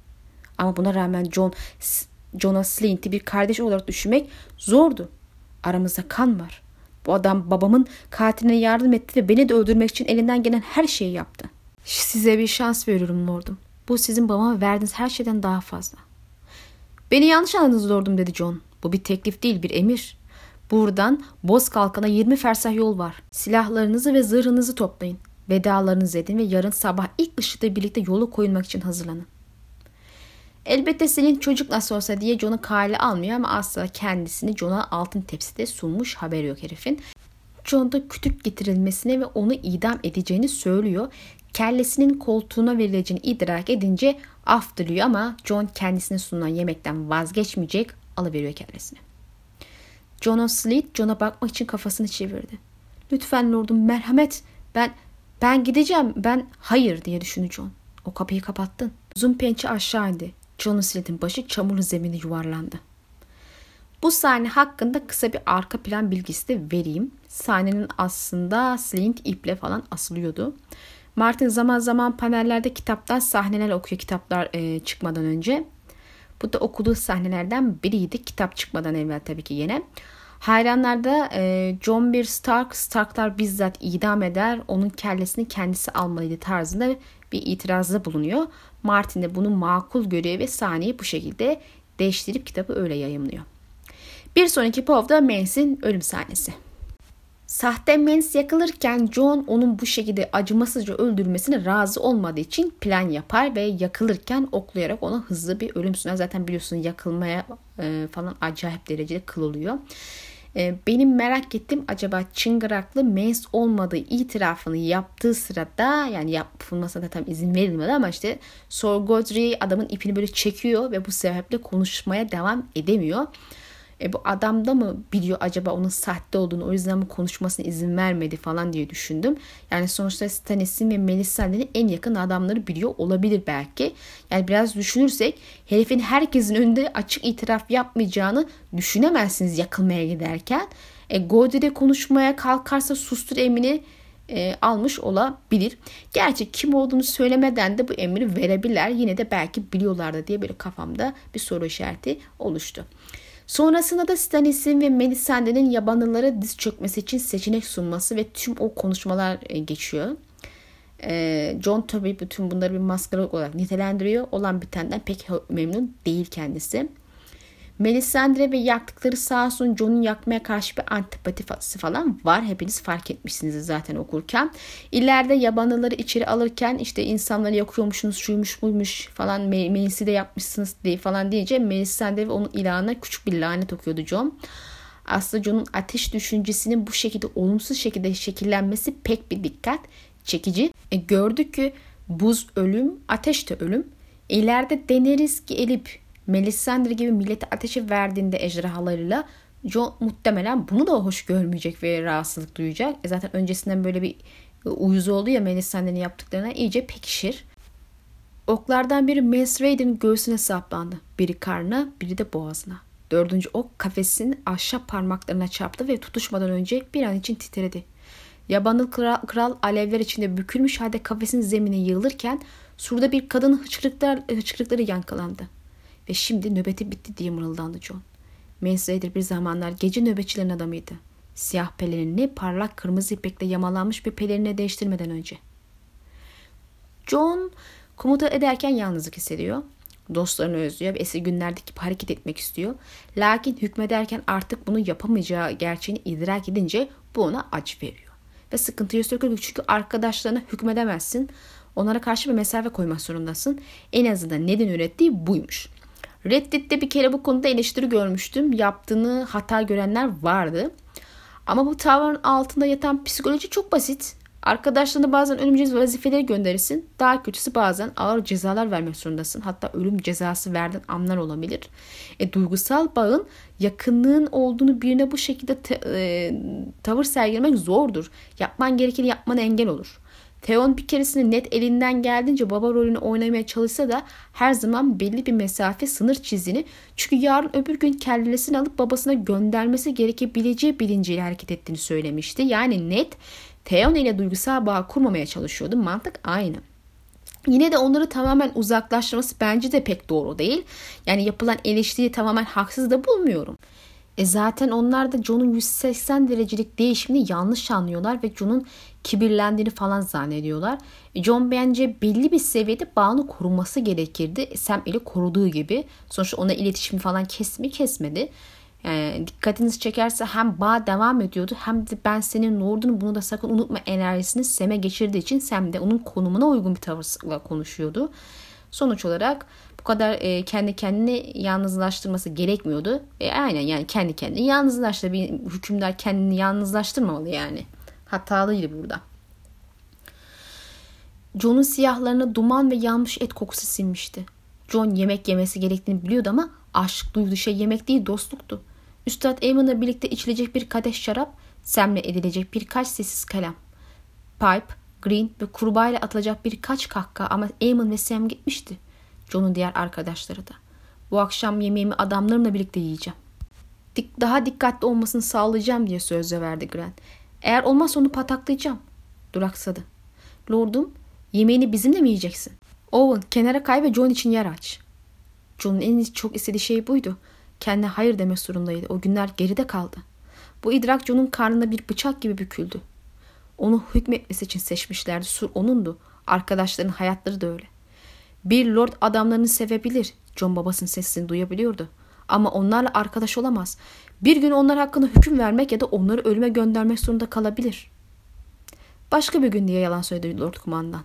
Ama buna rağmen John, Jonas Slint'i bir kardeş olarak düşünmek zordu. Aramızda kan var. Bu adam babamın katiline yardım etti ve beni de öldürmek için elinden gelen her şeyi yaptı. Size bir şans veriyorum lordum. Bu sizin babama verdiğiniz her şeyden daha fazla. Beni yanlış anladınız lordum dedi John. Bu bir teklif değil bir emir. Buradan Boz Kalkan'a 20 fersah yol var. Silahlarınızı ve zırhınızı toplayın. Vedalarınızı edin ve yarın sabah ilk ışıkta birlikte yolu koyulmak için hazırlanın. Elbette senin çocuk nasıl olsa diye John'u kale almıyor ama aslında kendisini John'a altın tepside sunmuş haberi yok herifin. John da kütük getirilmesine ve onu idam edeceğini söylüyor kellesinin koltuğuna verileceğini idrak edince af diliyor ama John kendisine sunulan yemekten vazgeçmeyecek alıveriyor kellesini. John Sleet John'a bakmak için kafasını çevirdi. Lütfen lordum merhamet ben ben gideceğim ben hayır diye düşündü John. O kapıyı kapattın. Uzun pençe aşağı indi. John Sleet'in başı çamurlu zemine yuvarlandı. Bu sahne hakkında kısa bir arka plan bilgisi de vereyim. Sahnenin aslında Slint iple falan asılıyordu. Martin zaman zaman panellerde kitaptan sahneler okuyor kitaplar e, çıkmadan önce. Bu da okuduğu sahnelerden biriydi. Kitap çıkmadan evvel tabii ki yine. Hayranlarda e, John bir Stark, Starklar bizzat idam eder, onun kellesini kendisi almalıydı tarzında bir itirazda bulunuyor. Martin de bunu makul görüyor ve sahneyi bu şekilde değiştirip kitabı öyle yayımlıyor. Bir sonraki povda Mance'in ölüm sahnesi. Sahte Mens yakılırken John onun bu şekilde acımasızca öldürmesine razı olmadığı için plan yapar ve yakılırken oklayarak ona hızlı bir ölüm sunar. Zaten biliyorsun yakılmaya e, falan acayip derecede kıl oluyor. E, benim merak ettim acaba çıngıraklı Mens olmadığı itirafını yaptığı sırada yani yapılmasına tam izin verilmedi ama işte Sir Godfrey adamın ipini böyle çekiyor ve bu sebeple konuşmaya devam edemiyor. E bu adam da mı biliyor acaba onun sahte olduğunu o yüzden mi konuşmasına izin vermedi falan diye düşündüm. Yani sonuçta Stannis'in ve Melisandre'nin en yakın adamları biliyor olabilir belki. Yani biraz düşünürsek herifin herkesin önünde açık itiraf yapmayacağını düşünemezsiniz yakılmaya giderken. E, Godre konuşmaya kalkarsa sustur emini e, almış olabilir. Gerçi kim olduğunu söylemeden de bu emri verebilirler. Yine de belki biliyorlardı diye böyle kafamda bir soru işareti oluştu. Sonrasında da Stannis'in ve Melisandre'nin yabanlılara diz çökmesi için seçenek sunması ve tüm o konuşmalar e, geçiyor. E, John tabii bütün bunları bir maskara olarak nitelendiriyor. Olan bitenden pek memnun değil kendisi. Melisandre ve yaktıkları sağ olsun Jon'un yakmaya karşı bir antipatifası falan var. Hepiniz fark etmişsiniz zaten okurken. İleride yabanlıları içeri alırken işte insanları yakıyormuşsunuz şuymuş buymuş falan Melis'i de yapmışsınız diye falan diyece Melisandre ve onun ilahına küçük bir lanet okuyordu John. Aslında Jon'un ateş düşüncesinin bu şekilde olumsuz şekilde şekillenmesi pek bir dikkat çekici. E, gördük ki buz ölüm, ateş de ölüm. İleride deneriz ki elip Melisandre gibi millete ateşi verdiğinde ejderhalarıyla Jon muhtemelen bunu da hoş görmeyecek ve rahatsızlık duyacak. E zaten öncesinden böyle bir uyuz oldu ya Melisandre'nin yaptıklarına iyice pekişir. Oklardan biri Mace Raider'ın göğsüne saplandı. Biri karnına, biri de boğazına. Dördüncü ok kafesin ahşap parmaklarına çarptı ve tutuşmadan önce bir an için titredi. Yabanıl kral, kral alevler içinde bükülmüş halde kafesin zemine yığılırken surda bir kadının hıçkırıklar, hıçkırıkları yankılandı. Ve şimdi nöbeti bitti diye mırıldandı John. Raider bir zamanlar gece nöbetçilerin adamıydı. Siyah pelerinini parlak kırmızı ipekle yamalanmış bir pelerine değiştirmeden önce. John komuta ederken yalnızlık hissediyor. Dostlarını özlüyor ve eski günlerdeki gibi hareket etmek istiyor. Lakin hükmederken artık bunu yapamayacağı gerçeğini idrak edince bu ona acı veriyor. Ve sıkıntıya sökülüyor çünkü arkadaşlarına hükmedemezsin. Onlara karşı bir mesafe koymak zorundasın. En azından neden ürettiği buymuş. Reddit'te bir kere bu konuda eleştiri görmüştüm. Yaptığını hata görenler vardı. Ama bu tavrın altında yatan psikoloji çok basit. Arkadaşlarına bazen ölümcül vazifeleri gönderirsin. Daha kötüsü bazen ağır cezalar vermek zorundasın. Hatta ölüm cezası verdiğin anlar olabilir. E, duygusal bağın yakınlığın olduğunu birine bu şekilde e, tavır sergilemek zordur. Yapman gerekeni yapmana engel olur. Theon bir keresinde net elinden geldiğince baba rolünü oynamaya çalışsa da her zaman belli bir mesafe sınır çizdiğini çünkü yarın öbür gün kellesini alıp babasına göndermesi gerekebileceği bilinciyle hareket ettiğini söylemişti. Yani net Theon ile duygusal bağ kurmamaya çalışıyordu. Mantık aynı. Yine de onları tamamen uzaklaştırması bence de pek doğru değil. Yani yapılan eleştiriyi tamamen haksız da bulmuyorum. E zaten onlar da John'un 180 derecelik değişimini yanlış anlıyorlar ve John'un kibirlendiğini falan zannediyorlar. E John bence belli bir seviyede bağını korunması gerekirdi. Sam ile koruduğu gibi. Sonuçta ona iletişimi falan kesmi kesmedi. Yani dikkatinizi çekerse hem bağ devam ediyordu hem de ben senin ne bunu da sakın unutma enerjisini Sam'e geçirdiği için Sam de onun konumuna uygun bir tavırla konuşuyordu. Sonuç olarak bu kadar e, kendi kendini yalnızlaştırması gerekmiyordu. E, aynen yani kendi kendini yalnızlaştı. Bir hükümdar kendini yalnızlaştırmamalı yani. Hatalıydı burada. John'un siyahlarına duman ve yanmış et kokusu sinmişti. John yemek yemesi gerektiğini biliyordu ama aşk duyduğu şey yemek değil dostluktu. Üstad Eamon'la birlikte içilecek bir kadeh şarap, Sam'le edilecek birkaç sessiz kelam. Pipe, Green ve kurbağayla atılacak birkaç kahkaha ama Eamon ve Sam gitmişti. John'un diğer arkadaşları da. Bu akşam yemeğimi adamlarımla birlikte yiyeceğim. Dik daha dikkatli olmasını sağlayacağım diye sözle verdi Grant. Eğer olmazsa onu pataklayacağım. Duraksadı. Lordum, yemeğini bizimle mi yiyeceksin? Owen, kenara kay ve John için yer aç. John'un en çok istediği şey buydu. Kendine hayır demek zorundaydı. O günler geride kaldı. Bu idrak John'un karnında bir bıçak gibi büküldü. Onu hükmetmesi için seçmişlerdi. Sur onundu. Arkadaşların hayatları da öyle. Bir lord adamlarını sevebilir. John babasının sesini duyabiliyordu. Ama onlarla arkadaş olamaz. Bir gün onlar hakkında hüküm vermek ya da onları ölüme göndermek zorunda kalabilir. Başka bir gün diye yalan söyledi Lord Kumandan.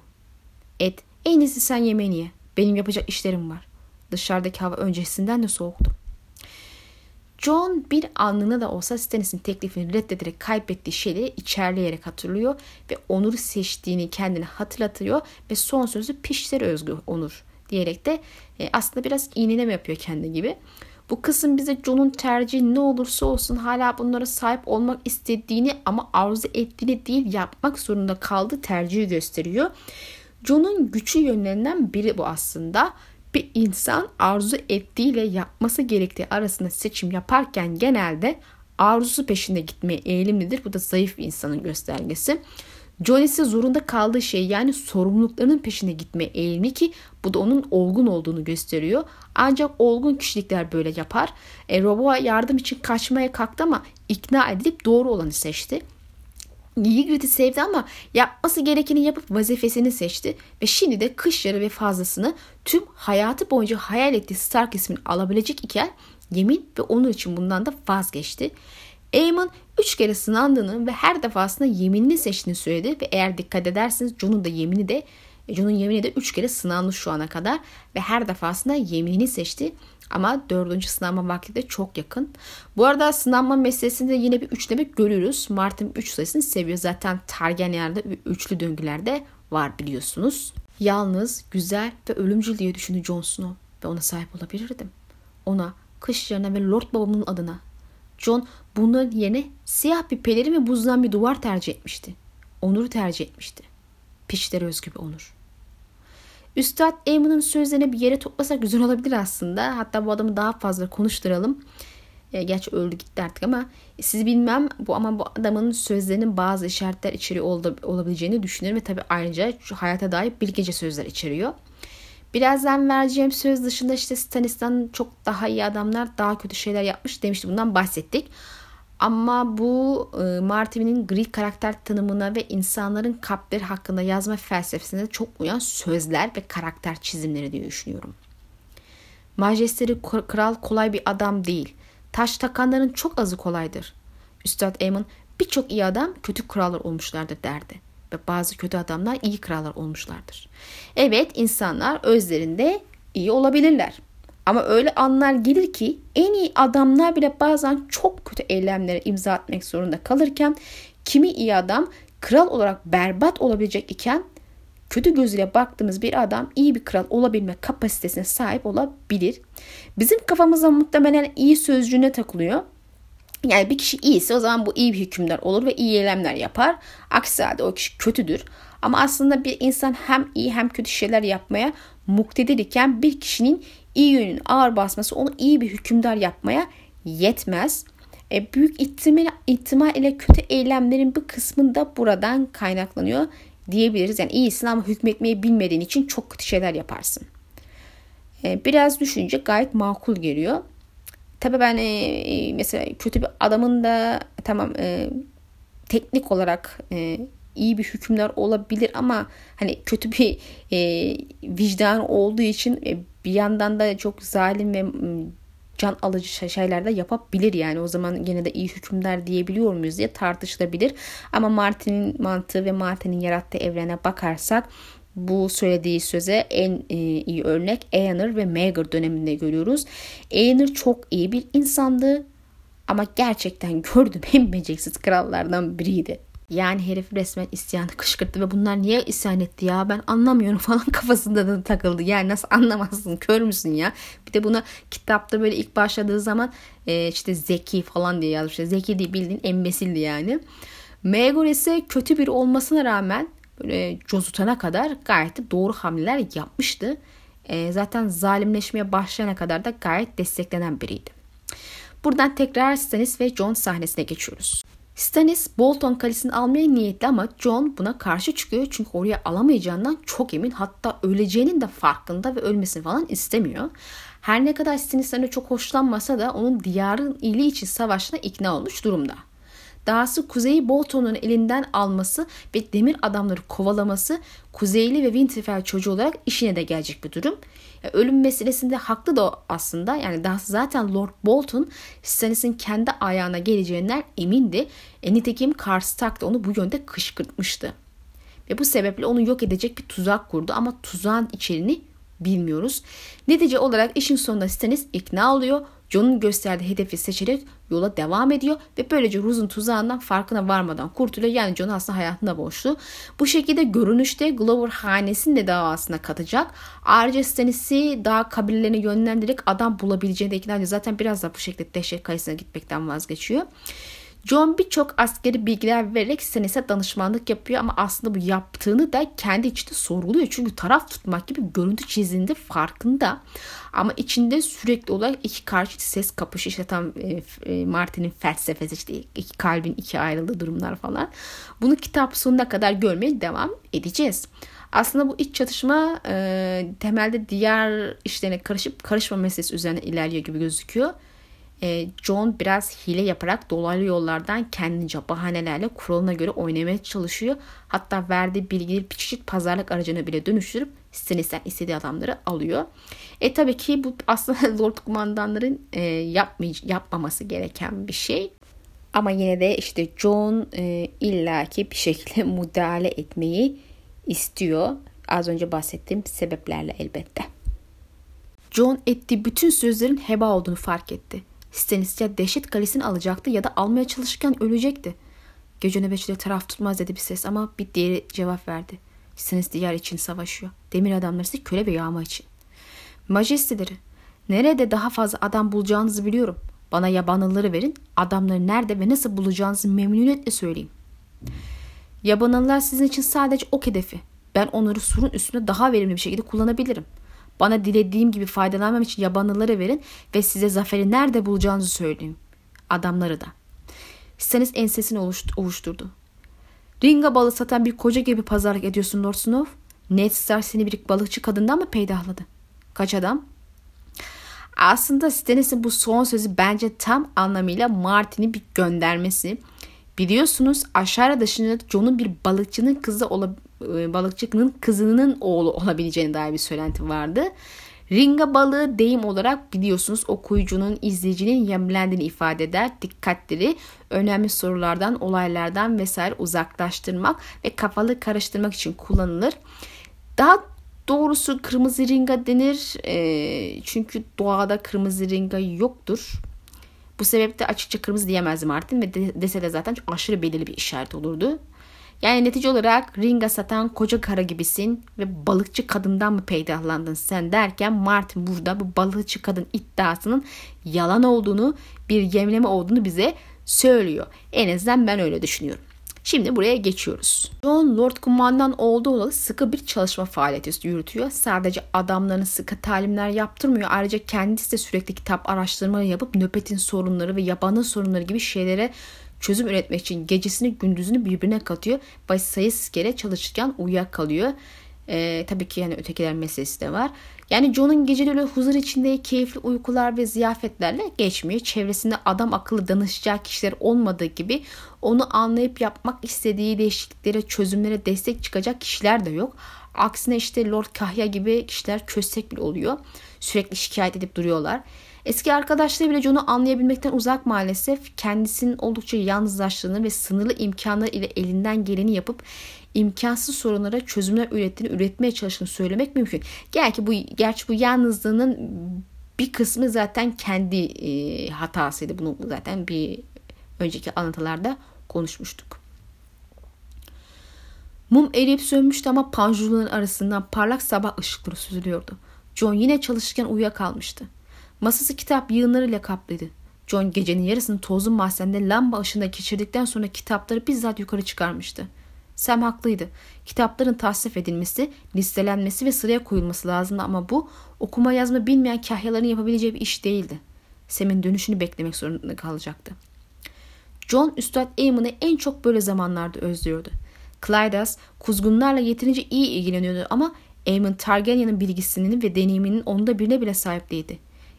Ed, en iyisi sen yemeğini ye. Benim yapacak işlerim var. Dışarıdaki hava öncesinden de soğuktu. John bir anlığına da olsa Stannis'in teklifini reddederek kaybettiği şeyleri içerleyerek hatırlıyor ve Onur'u seçtiğini kendine hatırlatıyor ve son sözü pişleri özgü Onur diyerek de e, aslında biraz iğneleme yapıyor kendi gibi. Bu kısım bize John'un tercihi ne olursa olsun hala bunlara sahip olmak istediğini ama arzu ettiğini değil yapmak zorunda kaldığı tercihi gösteriyor. John'un güçlü yönlerinden biri bu aslında bir insan arzu ettiğiyle yapması gerektiği arasında seçim yaparken genelde arzusu peşinde gitmeye eğilimlidir. Bu da zayıf bir insanın göstergesi. John ise zorunda kaldığı şey yani sorumluluklarının peşine gitmeye eğilimli ki bu da onun olgun olduğunu gösteriyor. Ancak olgun kişilikler böyle yapar. E, Robo'a yardım için kaçmaya kalktı ama ikna edilip doğru olanı seçti. Ygritte'i sevdi ama yapması gerekeni yapıp vazifesini seçti ve şimdi de kış yarı ve fazlasını tüm hayatı boyunca hayal ettiği Stark ismini alabilecek iken yemin ve onun için bundan da vazgeçti. Aemon üç kere sınandığını ve her defasında yeminini seçtiğini söyledi ve eğer dikkat ederseniz Jon'un da yemini de Jon'un yemini de üç kere sınanmış şu ana kadar ve her defasında yeminini seçti. Ama dördüncü sınanma vakti de çok yakın. Bu arada sınanma meselesinde yine bir üçleme görürüz. Martin 3 sayısını seviyor. Zaten Targaryenlerde üçlü döngülerde var biliyorsunuz. Yalnız, güzel ve ölümcül diye düşündü Jon Snow ve ona sahip olabilirdim. Ona, kış yerine ve Lord babamın adına. Jon bunların yerine siyah bir pelerin ve buzdan bir duvar tercih etmişti. Onur'u tercih etmişti. Piçlere özgü bir onur. Üstad Eamon'un sözlerini bir yere toplasak güzel olabilir aslında. Hatta bu adamı daha fazla konuşturalım. E, gerçi öldü gitti artık ama siz bilmem bu ama bu adamın sözlerinin bazı işaretler içeriği olabileceğini düşünüyorum ve tabii ayrıca şu hayata dair bilgece sözler içeriyor. Birazdan vereceğim söz dışında işte Stanislav'ın çok daha iyi adamlar daha kötü şeyler yapmış demişti. Bundan bahsettik. Ama bu e, Martin'in karakter tanımına ve insanların kalpleri hakkında yazma felsefesine çok uyan sözler ve karakter çizimleri diye düşünüyorum. Majesteri kral kolay bir adam değil. Taş takanların çok azı kolaydır. Üstad Eamon birçok iyi adam kötü krallar olmuşlardır derdi. Ve bazı kötü adamlar iyi krallar olmuşlardır. Evet insanlar özlerinde iyi olabilirler. Ama öyle anlar gelir ki en iyi adamlar bile bazen çok kötü eylemlere imza atmak zorunda kalırken kimi iyi adam kral olarak berbat olabilecek iken kötü gözüyle baktığımız bir adam iyi bir kral olabilme kapasitesine sahip olabilir. Bizim kafamıza muhtemelen iyi sözcüğüne takılıyor. Yani bir kişi iyiyse o zaman bu iyi bir hükümdar olur ve iyi eylemler yapar. Aksi halde o kişi kötüdür. Ama aslında bir insan hem iyi hem kötü şeyler yapmaya muktedir iken bir kişinin iyi yönün ağır basması onu iyi bir hükümdar yapmaya yetmez. E, büyük ihtimal, ihtimal ile kötü eylemlerin bir kısmında buradan kaynaklanıyor diyebiliriz. Yani iyisin ama hükmetmeyi bilmediğin için çok kötü şeyler yaparsın. E, biraz düşünce gayet makul geliyor. Tabi ben e, mesela kötü bir adamın da tamam e, teknik olarak e, iyi bir hükümler olabilir ama hani kötü bir e, vicdan olduğu için e, bir yandan da çok zalim ve can alıcı şeyler de yapabilir yani o zaman gene de iyi hükümler diyebiliyor muyuz diye tartışılabilir ama Martin'in mantığı ve Martin'in yarattığı evrene bakarsak bu söylediği söze en e, iyi örnek Aener ve Maegor döneminde görüyoruz. Aener çok iyi bir insandı ama gerçekten gördüm en beceriksiz krallardan biriydi. Yani herif resmen isyanı kışkırttı ve bunlar niye isyan etti ya ben anlamıyorum falan kafasında da takıldı. Yani nasıl anlamazsın kör müsün ya? Bir de buna kitapta böyle ilk başladığı zaman e, işte zeki falan diye yazmış. Zeki değil bildiğin embesildi yani. Megor ise kötü bir olmasına rağmen böyle cozutana kadar gayet doğru hamleler yapmıştı. E, zaten zalimleşmeye başlayana kadar da gayet desteklenen biriydi. Buradan tekrar Stannis ve Jon sahnesine geçiyoruz. Stannis Bolton kalesini almaya niyetli ama John buna karşı çıkıyor çünkü oraya alamayacağından çok emin hatta öleceğinin de farkında ve ölmesini falan istemiyor. Her ne kadar Stannis'ten çok hoşlanmasa da onun diyarın iyiliği için savaşına ikna olmuş durumda. Dahası Kuzey'i Bolton'un elinden alması ve demir adamları kovalaması Kuzeyli ve Winterfell çocuğu olarak işine de gelecek bir durum. Ya, ölüm meselesinde haklı da aslında. Yani daha zaten Lord Bolton Stannis'in kendi ayağına geleceğinden emindi. E, nitekim Karstark da onu bu yönde kışkırtmıştı. Ve bu sebeple onu yok edecek bir tuzak kurdu ama tuzağın içeriğini bilmiyoruz. Netice olarak işin sonunda Stannis ikna oluyor John'un gösterdiği hedefi seçerek yola devam ediyor ve böylece Rose'un tuzağından farkına varmadan kurtuluyor. Yani John aslında hayatında boştu. Bu şekilde görünüşte Glover hanesini de davasına katacak. Ayrıca Stannis'i daha kabilelerine yönlendirerek adam bulabileceğini de ikna ediyor. Zaten biraz da bu şekilde dehşet kayısına gitmekten vazgeçiyor. John birçok askeri bilgiler vererek Stannis'e danışmanlık yapıyor ama aslında bu yaptığını da kendi içinde sorguluyor. Çünkü taraf tutmak gibi görüntü çizdiğinde farkında. Ama içinde sürekli olarak iki karşı ses kapışı işte tam e, e, Martin'in felsefesi işte iki kalbin iki ayrıldığı durumlar falan. Bunu kitap sonuna kadar görmeye devam edeceğiz. Aslında bu iç çatışma e, temelde diğer işlerine karışıp karışma meselesi üzerine ilerliyor gibi gözüküyor. E, John biraz hile yaparak dolaylı yollardan kendince bahanelerle kuralına göre oynamaya çalışıyor. Hatta verdiği bilgileri bir çeşit pazarlık aracına bile dönüştürüp Stannis'ten istediği adamları alıyor. E tabii ki bu aslında Lord kumandanların e, yapmay- yapmaması gereken bir şey. Ama yine de işte John e, illaki bir şekilde müdahale etmeyi istiyor. Az önce bahsettiğim sebeplerle elbette. John ettiği bütün sözlerin heba olduğunu fark etti. Stannis ya dehşet kalesini alacaktı ya da almaya çalışırken ölecekti. Gece nöbetçileri taraf tutmaz dedi bir ses ama bir diğeri cevap verdi. Stannis diğer için savaşıyor. Demir adamlar ise köle ve yağma için. Majesteleri, nerede daha fazla adam bulacağınızı biliyorum. Bana yabanlıları verin, adamları nerede ve nasıl bulacağınızı memnuniyetle söyleyeyim. Yabanlılar sizin için sadece ok hedefi. ben onları surun üstünde daha verimli bir şekilde kullanabilirim. Bana dilediğim gibi faydalanmam için yabanlıları verin ve size zaferi nerede bulacağınızı söyleyeyim. Adamları da. Stannis ensesini oluşturdu. Ringa balı satan bir koca gibi pazarlık ediyorsun Lord Snow. Ned Stark seni bir balıkçı kadından mı peydahladı? Kaç adam? Aslında Stannis'in bu son sözü bence tam anlamıyla Martin'i bir göndermesi. Biliyorsunuz aşağıda dışında Jon'un bir balıkçının kızı ola, e, balıkçının kızının oğlu olabileceğine dair bir söylenti vardı. Ringa balığı deyim olarak biliyorsunuz okuyucunun, izleyicinin yemlendiğini ifade eder. Dikkatleri önemli sorulardan, olaylardan vesaire uzaklaştırmak ve kafalı karıştırmak için kullanılır. Daha doğrusu kırmızı ringa denir. E, çünkü doğada kırmızı ringa yoktur. Bu sebeple açıkça kırmızı diyemezdi Martin ve de, dese de zaten aşırı belirli bir işaret olurdu. Yani netice olarak ringa satan koca kara gibisin ve balıkçı kadından mı peydahlandın sen derken Martin burada bu balıkçı kadın iddiasının yalan olduğunu bir yemleme olduğunu bize söylüyor. En azından ben öyle düşünüyorum. Şimdi buraya geçiyoruz. John Lord Kumandan olduğu olalı sıkı bir çalışma faaliyeti yürütüyor. Sadece adamlarına sıkı talimler yaptırmıyor. Ayrıca kendisi de sürekli kitap araştırmaları yapıp nöbetin sorunları ve yabanın sorunları gibi şeylere çözüm üretmek için gecesini gündüzünü birbirine katıyor. Ve sayısız kere çalışırken uyuyakalıyor. Ee, tabii ki yani ötekiler meselesi de var. Yani John'un geceleri huzur içinde keyifli uykular ve ziyafetlerle geçmiyor. Çevresinde adam akıllı danışacak kişiler olmadığı gibi onu anlayıp yapmak istediği değişikliklere, çözümlere destek çıkacak kişiler de yok. Aksine işte Lord Kahya gibi kişiler köstek bile oluyor. Sürekli şikayet edip duruyorlar. Eski arkadaşları bile John'u anlayabilmekten uzak maalesef. Kendisinin oldukça yalnızlaştığını ve sınırlı imkanlar ile elinden geleni yapıp imkansız sorunlara çözümler ürettiğini, üretmeye çalıştığını söylemek mümkün. Gerçi bu, gerçi bu yalnızlığının bir kısmı zaten kendi e, hatasıydı. Bunu zaten bir önceki anlatılarda konuşmuştuk. Mum eriyip sönmüştü ama panjurların arasından parlak sabah ışıkları süzülüyordu. John yine çalışırken uyuyakalmıştı. Masası kitap yığınlarıyla kaplıydı. John gecenin yarısını tozlu mahzende lamba ışığında geçirdikten sonra kitapları bizzat yukarı çıkarmıştı. Sam haklıydı. Kitapların tasnif edilmesi, listelenmesi ve sıraya koyulması lazımdı ama bu okuma yazma bilmeyen kahyaların yapabileceği bir iş değildi. Sam'in dönüşünü beklemek zorunda kalacaktı. John Üstad Eamon'u en çok böyle zamanlarda özlüyordu. Clydas kuzgunlarla yeterince iyi ilgileniyordu ama Aemon Targaryen'ın bilgisinin ve deneyiminin onda birine bile sahip değildi.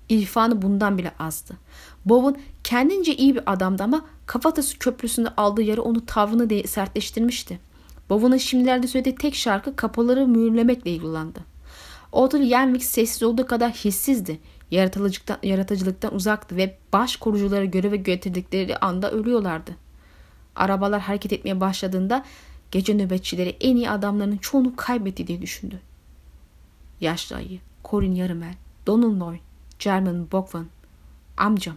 İrfanı bundan bile azdı. Bob'un kendince iyi bir adamdı ama kafatası köprüsünde aldığı yarı onu tavrını de sertleştirmişti. Bob'un şimdilerde söylediği tek şarkı kapaları mühürlemekle ilgilendi. Otel Yenwick sessiz olduğu kadar hissizdi. Yaratıcılıktan, yaratıcılıktan uzaktı ve baş korucuları göreve getirdikleri anda ölüyorlardı. Arabalar hareket etmeye başladığında gece nöbetçileri en iyi adamlarının çoğunu kaybetti diye düşündü. Yaşlı ayı, Corin Yarımel, Donald Noy, German Bogvan, amcam.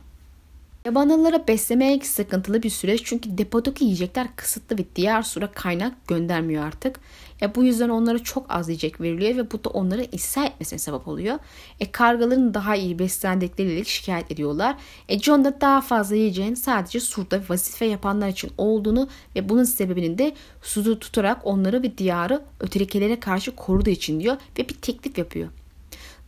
Yabanlılara beslemek sıkıntılı bir süreç çünkü depodaki yiyecekler kısıtlı ve diğer sura kaynak göndermiyor artık. E bu yüzden onlara çok az yiyecek veriliyor ve bu da onları ishal etmesine sebep oluyor. E kargaların daha iyi beslendikleriyle şikayet ediyorlar. E John da daha fazla yiyeceğin sadece surda vazife yapanlar için olduğunu ve bunun sebebinin de suzu tutarak onları ve diyarı ötekelere karşı koruduğu için diyor ve bir teklif yapıyor.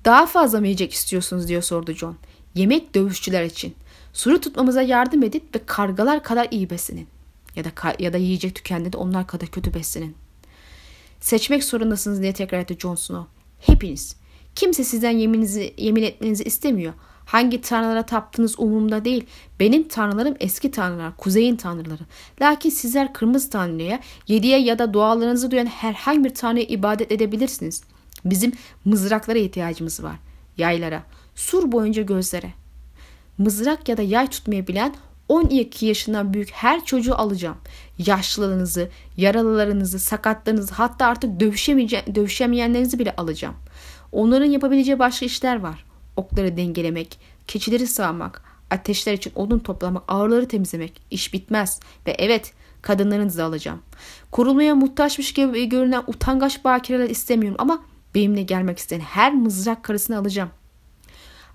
Daha fazla mı yiyecek istiyorsunuz diyor sordu John. Yemek dövüşçüler için. Suru tutmamıza yardım edin ve kargalar kadar iyi beslenin. Ya da ya da yiyecek tükendi onlar kadar kötü beslenin. Seçmek zorundasınız diye tekrar etti Jon Snow. Hepiniz. Kimse sizden yemininizi, yemin etmenizi istemiyor. Hangi tanrılara taptığınız umurumda değil. Benim tanrılarım eski tanrılar, kuzeyin tanrıları. Lakin sizler kırmızı tanrıya, yediye ya da dualarınızı duyan herhangi bir tanrıya ibadet edebilirsiniz. Bizim mızraklara ihtiyacımız var. Yaylara, sur boyunca gözlere. Mızrak ya da yay tutmayı bilen 12 yaşından büyük her çocuğu alacağım. Yaşlılarınızı, yaralılarınızı, sakatlarınızı hatta artık dövüşemeyenlerinizi bile alacağım. Onların yapabileceği başka işler var. Okları dengelemek, keçileri sağmak, ateşler için odun toplamak, ağırları temizlemek. İş bitmez. Ve evet kadınlarınızı alacağım. Kurulmaya muhtaçmış gibi görünen utangaç bakireler istemiyorum ama benimle gelmek isteyen her mızrak karısını alacağım.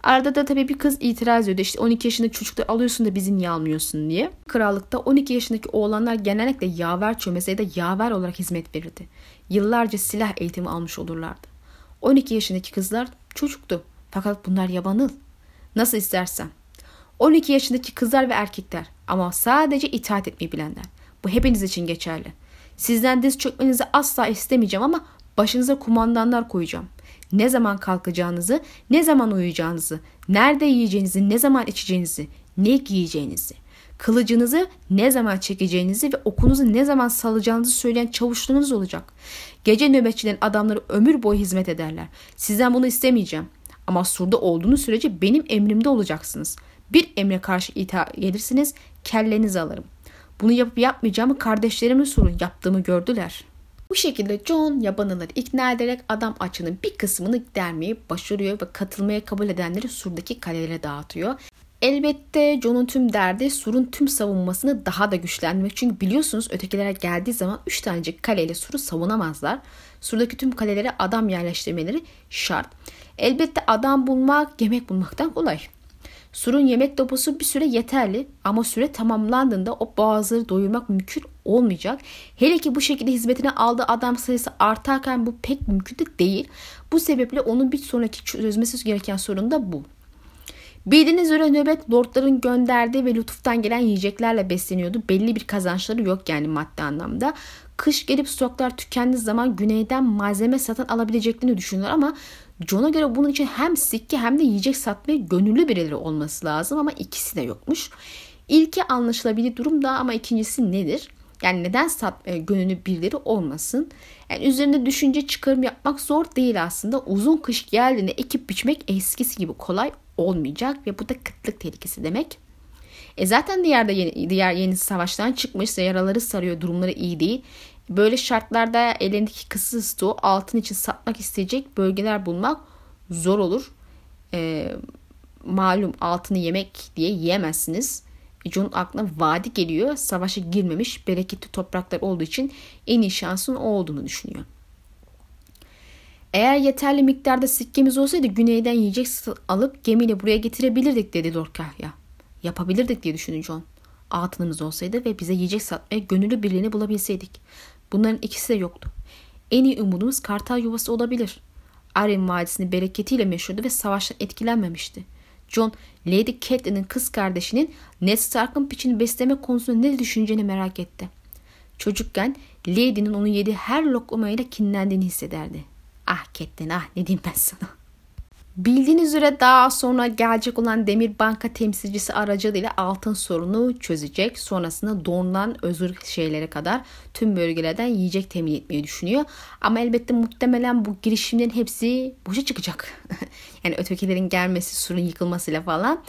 Arada da tabii bir kız itiraz ediyor. İşte 12 yaşında çocukları alıyorsun da bizi niye almıyorsun diye. Krallıkta 12 yaşındaki oğlanlar genellikle yaver çömese da yaver olarak hizmet verirdi. Yıllarca silah eğitimi almış olurlardı. 12 yaşındaki kızlar çocuktu. Fakat bunlar yabanıl. Nasıl istersen. 12 yaşındaki kızlar ve erkekler ama sadece itaat etmeyi bilenler. Bu hepiniz için geçerli. Sizden diz çökmenizi asla istemeyeceğim ama başınıza kumandanlar koyacağım. Ne zaman kalkacağınızı, ne zaman uyuyacağınızı, nerede yiyeceğinizi, ne zaman içeceğinizi, ne giyeceğinizi, kılıcınızı ne zaman çekeceğinizi ve okunuzu ne zaman salacağınızı söyleyen çavuşlarınız olacak. Gece nöbetçilerin adamları ömür boyu hizmet ederler. Sizden bunu istemeyeceğim. Ama surda olduğunuz sürece benim emrimde olacaksınız. Bir emre karşı itaat gelirsiniz, kellenizi alırım. Bunu yapıp yapmayacağımı kardeşlerime sorun. Yaptığımı gördüler. Bu şekilde John yabanıları ikna ederek adam açının bir kısmını dermeyi başarıyor ve katılmaya kabul edenleri surdaki kalelere dağıtıyor. Elbette John'un tüm derdi surun tüm savunmasını daha da güçlendirmek. Çünkü biliyorsunuz ötekilere geldiği zaman 3 tanecik kaleyle suru savunamazlar. Surdaki tüm kalelere adam yerleştirmeleri şart. Elbette adam bulmak yemek bulmaktan kolay. Surun yemek deposu bir süre yeterli ama süre tamamlandığında o boğazları doyurmak mümkün olmayacak. Hele ki bu şekilde hizmetine aldığı adam sayısı artarken bu pek mümkün de değil. Bu sebeple onun bir sonraki çözmesi gereken sorun da bu. Bildiğiniz üzere nöbet lordların gönderdiği ve lütuftan gelen yiyeceklerle besleniyordu. Belli bir kazançları yok yani maddi anlamda. Kış gelip stoklar tükendiği zaman güneyden malzeme satın alabileceklerini düşünüyorlar ama John'a göre bunun için hem sikke hem de yiyecek satmaya gönüllü birileri olması lazım ama ikisi de yokmuş. İlki anlaşılabilir durum da ama ikincisi nedir? Yani neden satmaya gönüllü birileri olmasın? Yani üzerinde düşünce çıkarım yapmak zor değil aslında. Uzun kış geldiğinde ekip biçmek eskisi gibi kolay olmayacak ve bu da kıtlık tehlikesi demek. E zaten diğer de yeni, diğer yeni savaştan çıkmışsa yaraları sarıyor durumları iyi değil. Böyle şartlarda elindeki kısır stoğu altın için satmak isteyecek bölgeler bulmak zor olur. E, malum altını yemek diye yiyemezsiniz. John'un aklına vadi geliyor. Savaşa girmemiş bereketli topraklar olduğu için en iyi şansın o olduğunu düşünüyor. Eğer yeterli miktarda sikkemiz olsaydı güneyden yiyecek alıp gemiyle buraya getirebilirdik dedi Dorkahya. Yapabilirdik diye düşündü John. Altınımız olsaydı ve bize yiyecek satmaya gönüllü birliğini bulabilseydik. Bunların ikisi de yoktu. En iyi umudumuz kartal yuvası olabilir. Arryn Vadisi'nin bereketiyle meşhurdu ve savaştan etkilenmemişti. John, Lady Catelyn'in kız kardeşinin Ned Stark'ın piçini besleme konusunda ne düşüneceğini merak etti. Çocukken Lady'nin onu yediği her lokmayla kinlendiğini hissederdi. Ah Catelyn ah ne diyeyim ben sana. Bildiğiniz üzere daha sonra gelecek olan Demir Banka temsilcisi aracılığıyla altın sorunu çözecek. Sonrasında donulan özür şeylere kadar tüm bölgelerden yiyecek temin etmeyi düşünüyor. Ama elbette muhtemelen bu girişimlerin hepsi boşa çıkacak. yani ötekilerin gelmesi, surun yıkılmasıyla falan.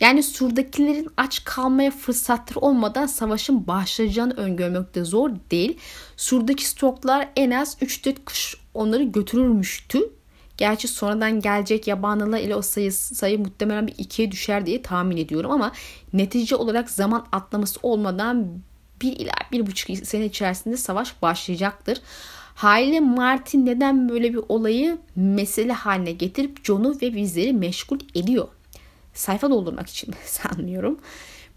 Yani surdakilerin aç kalmaya fırsatları olmadan savaşın başlayacağını öngörmek de zor değil. Surdaki stoklar en az 3-4 kış onları götürürmüştü Gerçi sonradan gelecek yabanlılar ile o sayı, sayı muhtemelen bir ikiye düşer diye tahmin ediyorum ama netice olarak zaman atlaması olmadan bir ila bir buçuk sene içerisinde savaş başlayacaktır. Haliyle Martin neden böyle bir olayı mesele haline getirip John'u ve bizleri meşgul ediyor? Sayfa doldurmak için sanıyorum.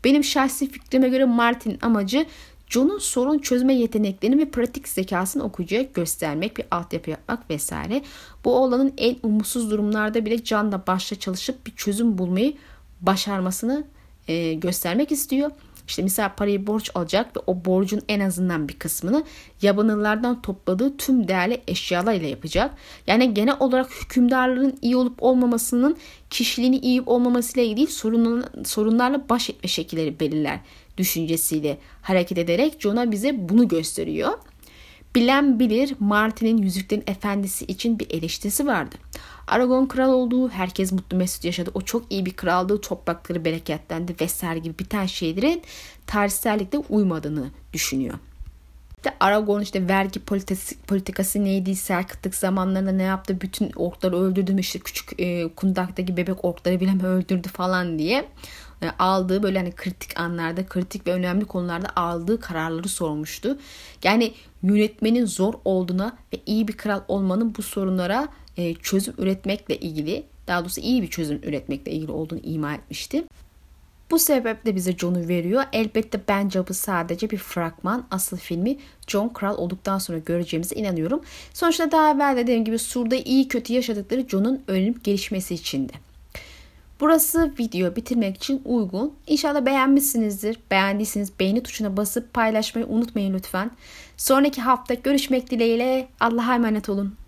Benim şahsi fikrime göre Martin'in amacı John'un sorun çözme yeteneklerini ve pratik zekasını okuyucuya göstermek, bir altyapı yapmak vesaire. Bu oğlanın en umutsuz durumlarda bile canla başla çalışıp bir çözüm bulmayı başarmasını e, göstermek istiyor. İşte mesela parayı borç alacak ve o borcun en azından bir kısmını yabanıllardan topladığı tüm değerli eşyalarıyla yapacak. Yani genel olarak hükümdarların iyi olup olmamasının kişiliğini iyi olmamasıyla ilgili sorunlarla baş etme şekilleri belirler düşüncesiyle hareket ederek Jon'a bize bunu gösteriyor. Bilen bilir Martin'in Yüzüklerin Efendisi için bir eleştirisi vardı. Aragon kral olduğu, herkes mutlu mesut yaşadı. O çok iyi bir kraldı, toprakları bereketlendi vesaire gibi biten şeylerin tarihsellikle uymadığını düşünüyor. İşte Aragon işte vergi politikası, politikası neydi, serkıtlık zamanlarında ne yaptı, bütün orkları öldürdü mü, işte küçük e, kundaktaki bebek orkları bile mi öldürdü falan diye aldığı böyle hani kritik anlarda, kritik ve önemli konularda aldığı kararları sormuştu. Yani yönetmenin zor olduğuna ve iyi bir kral olmanın bu sorunlara e, çözüm üretmekle ilgili daha doğrusu iyi bir çözüm üretmekle ilgili olduğunu ima etmişti. Bu sebeple bize John'u veriyor. Elbette bence bu sadece bir fragman. Asıl filmi John Kral olduktan sonra göreceğimize inanıyorum. Sonuçta daha evvel dediğim gibi Sur'da iyi kötü yaşadıkları John'un ölüm gelişmesi içindi. Burası video bitirmek için uygun. İnşallah beğenmişsinizdir. Beğendiyseniz beğeni tuşuna basıp paylaşmayı unutmayın lütfen. Sonraki hafta görüşmek dileğiyle. Allah'a emanet olun.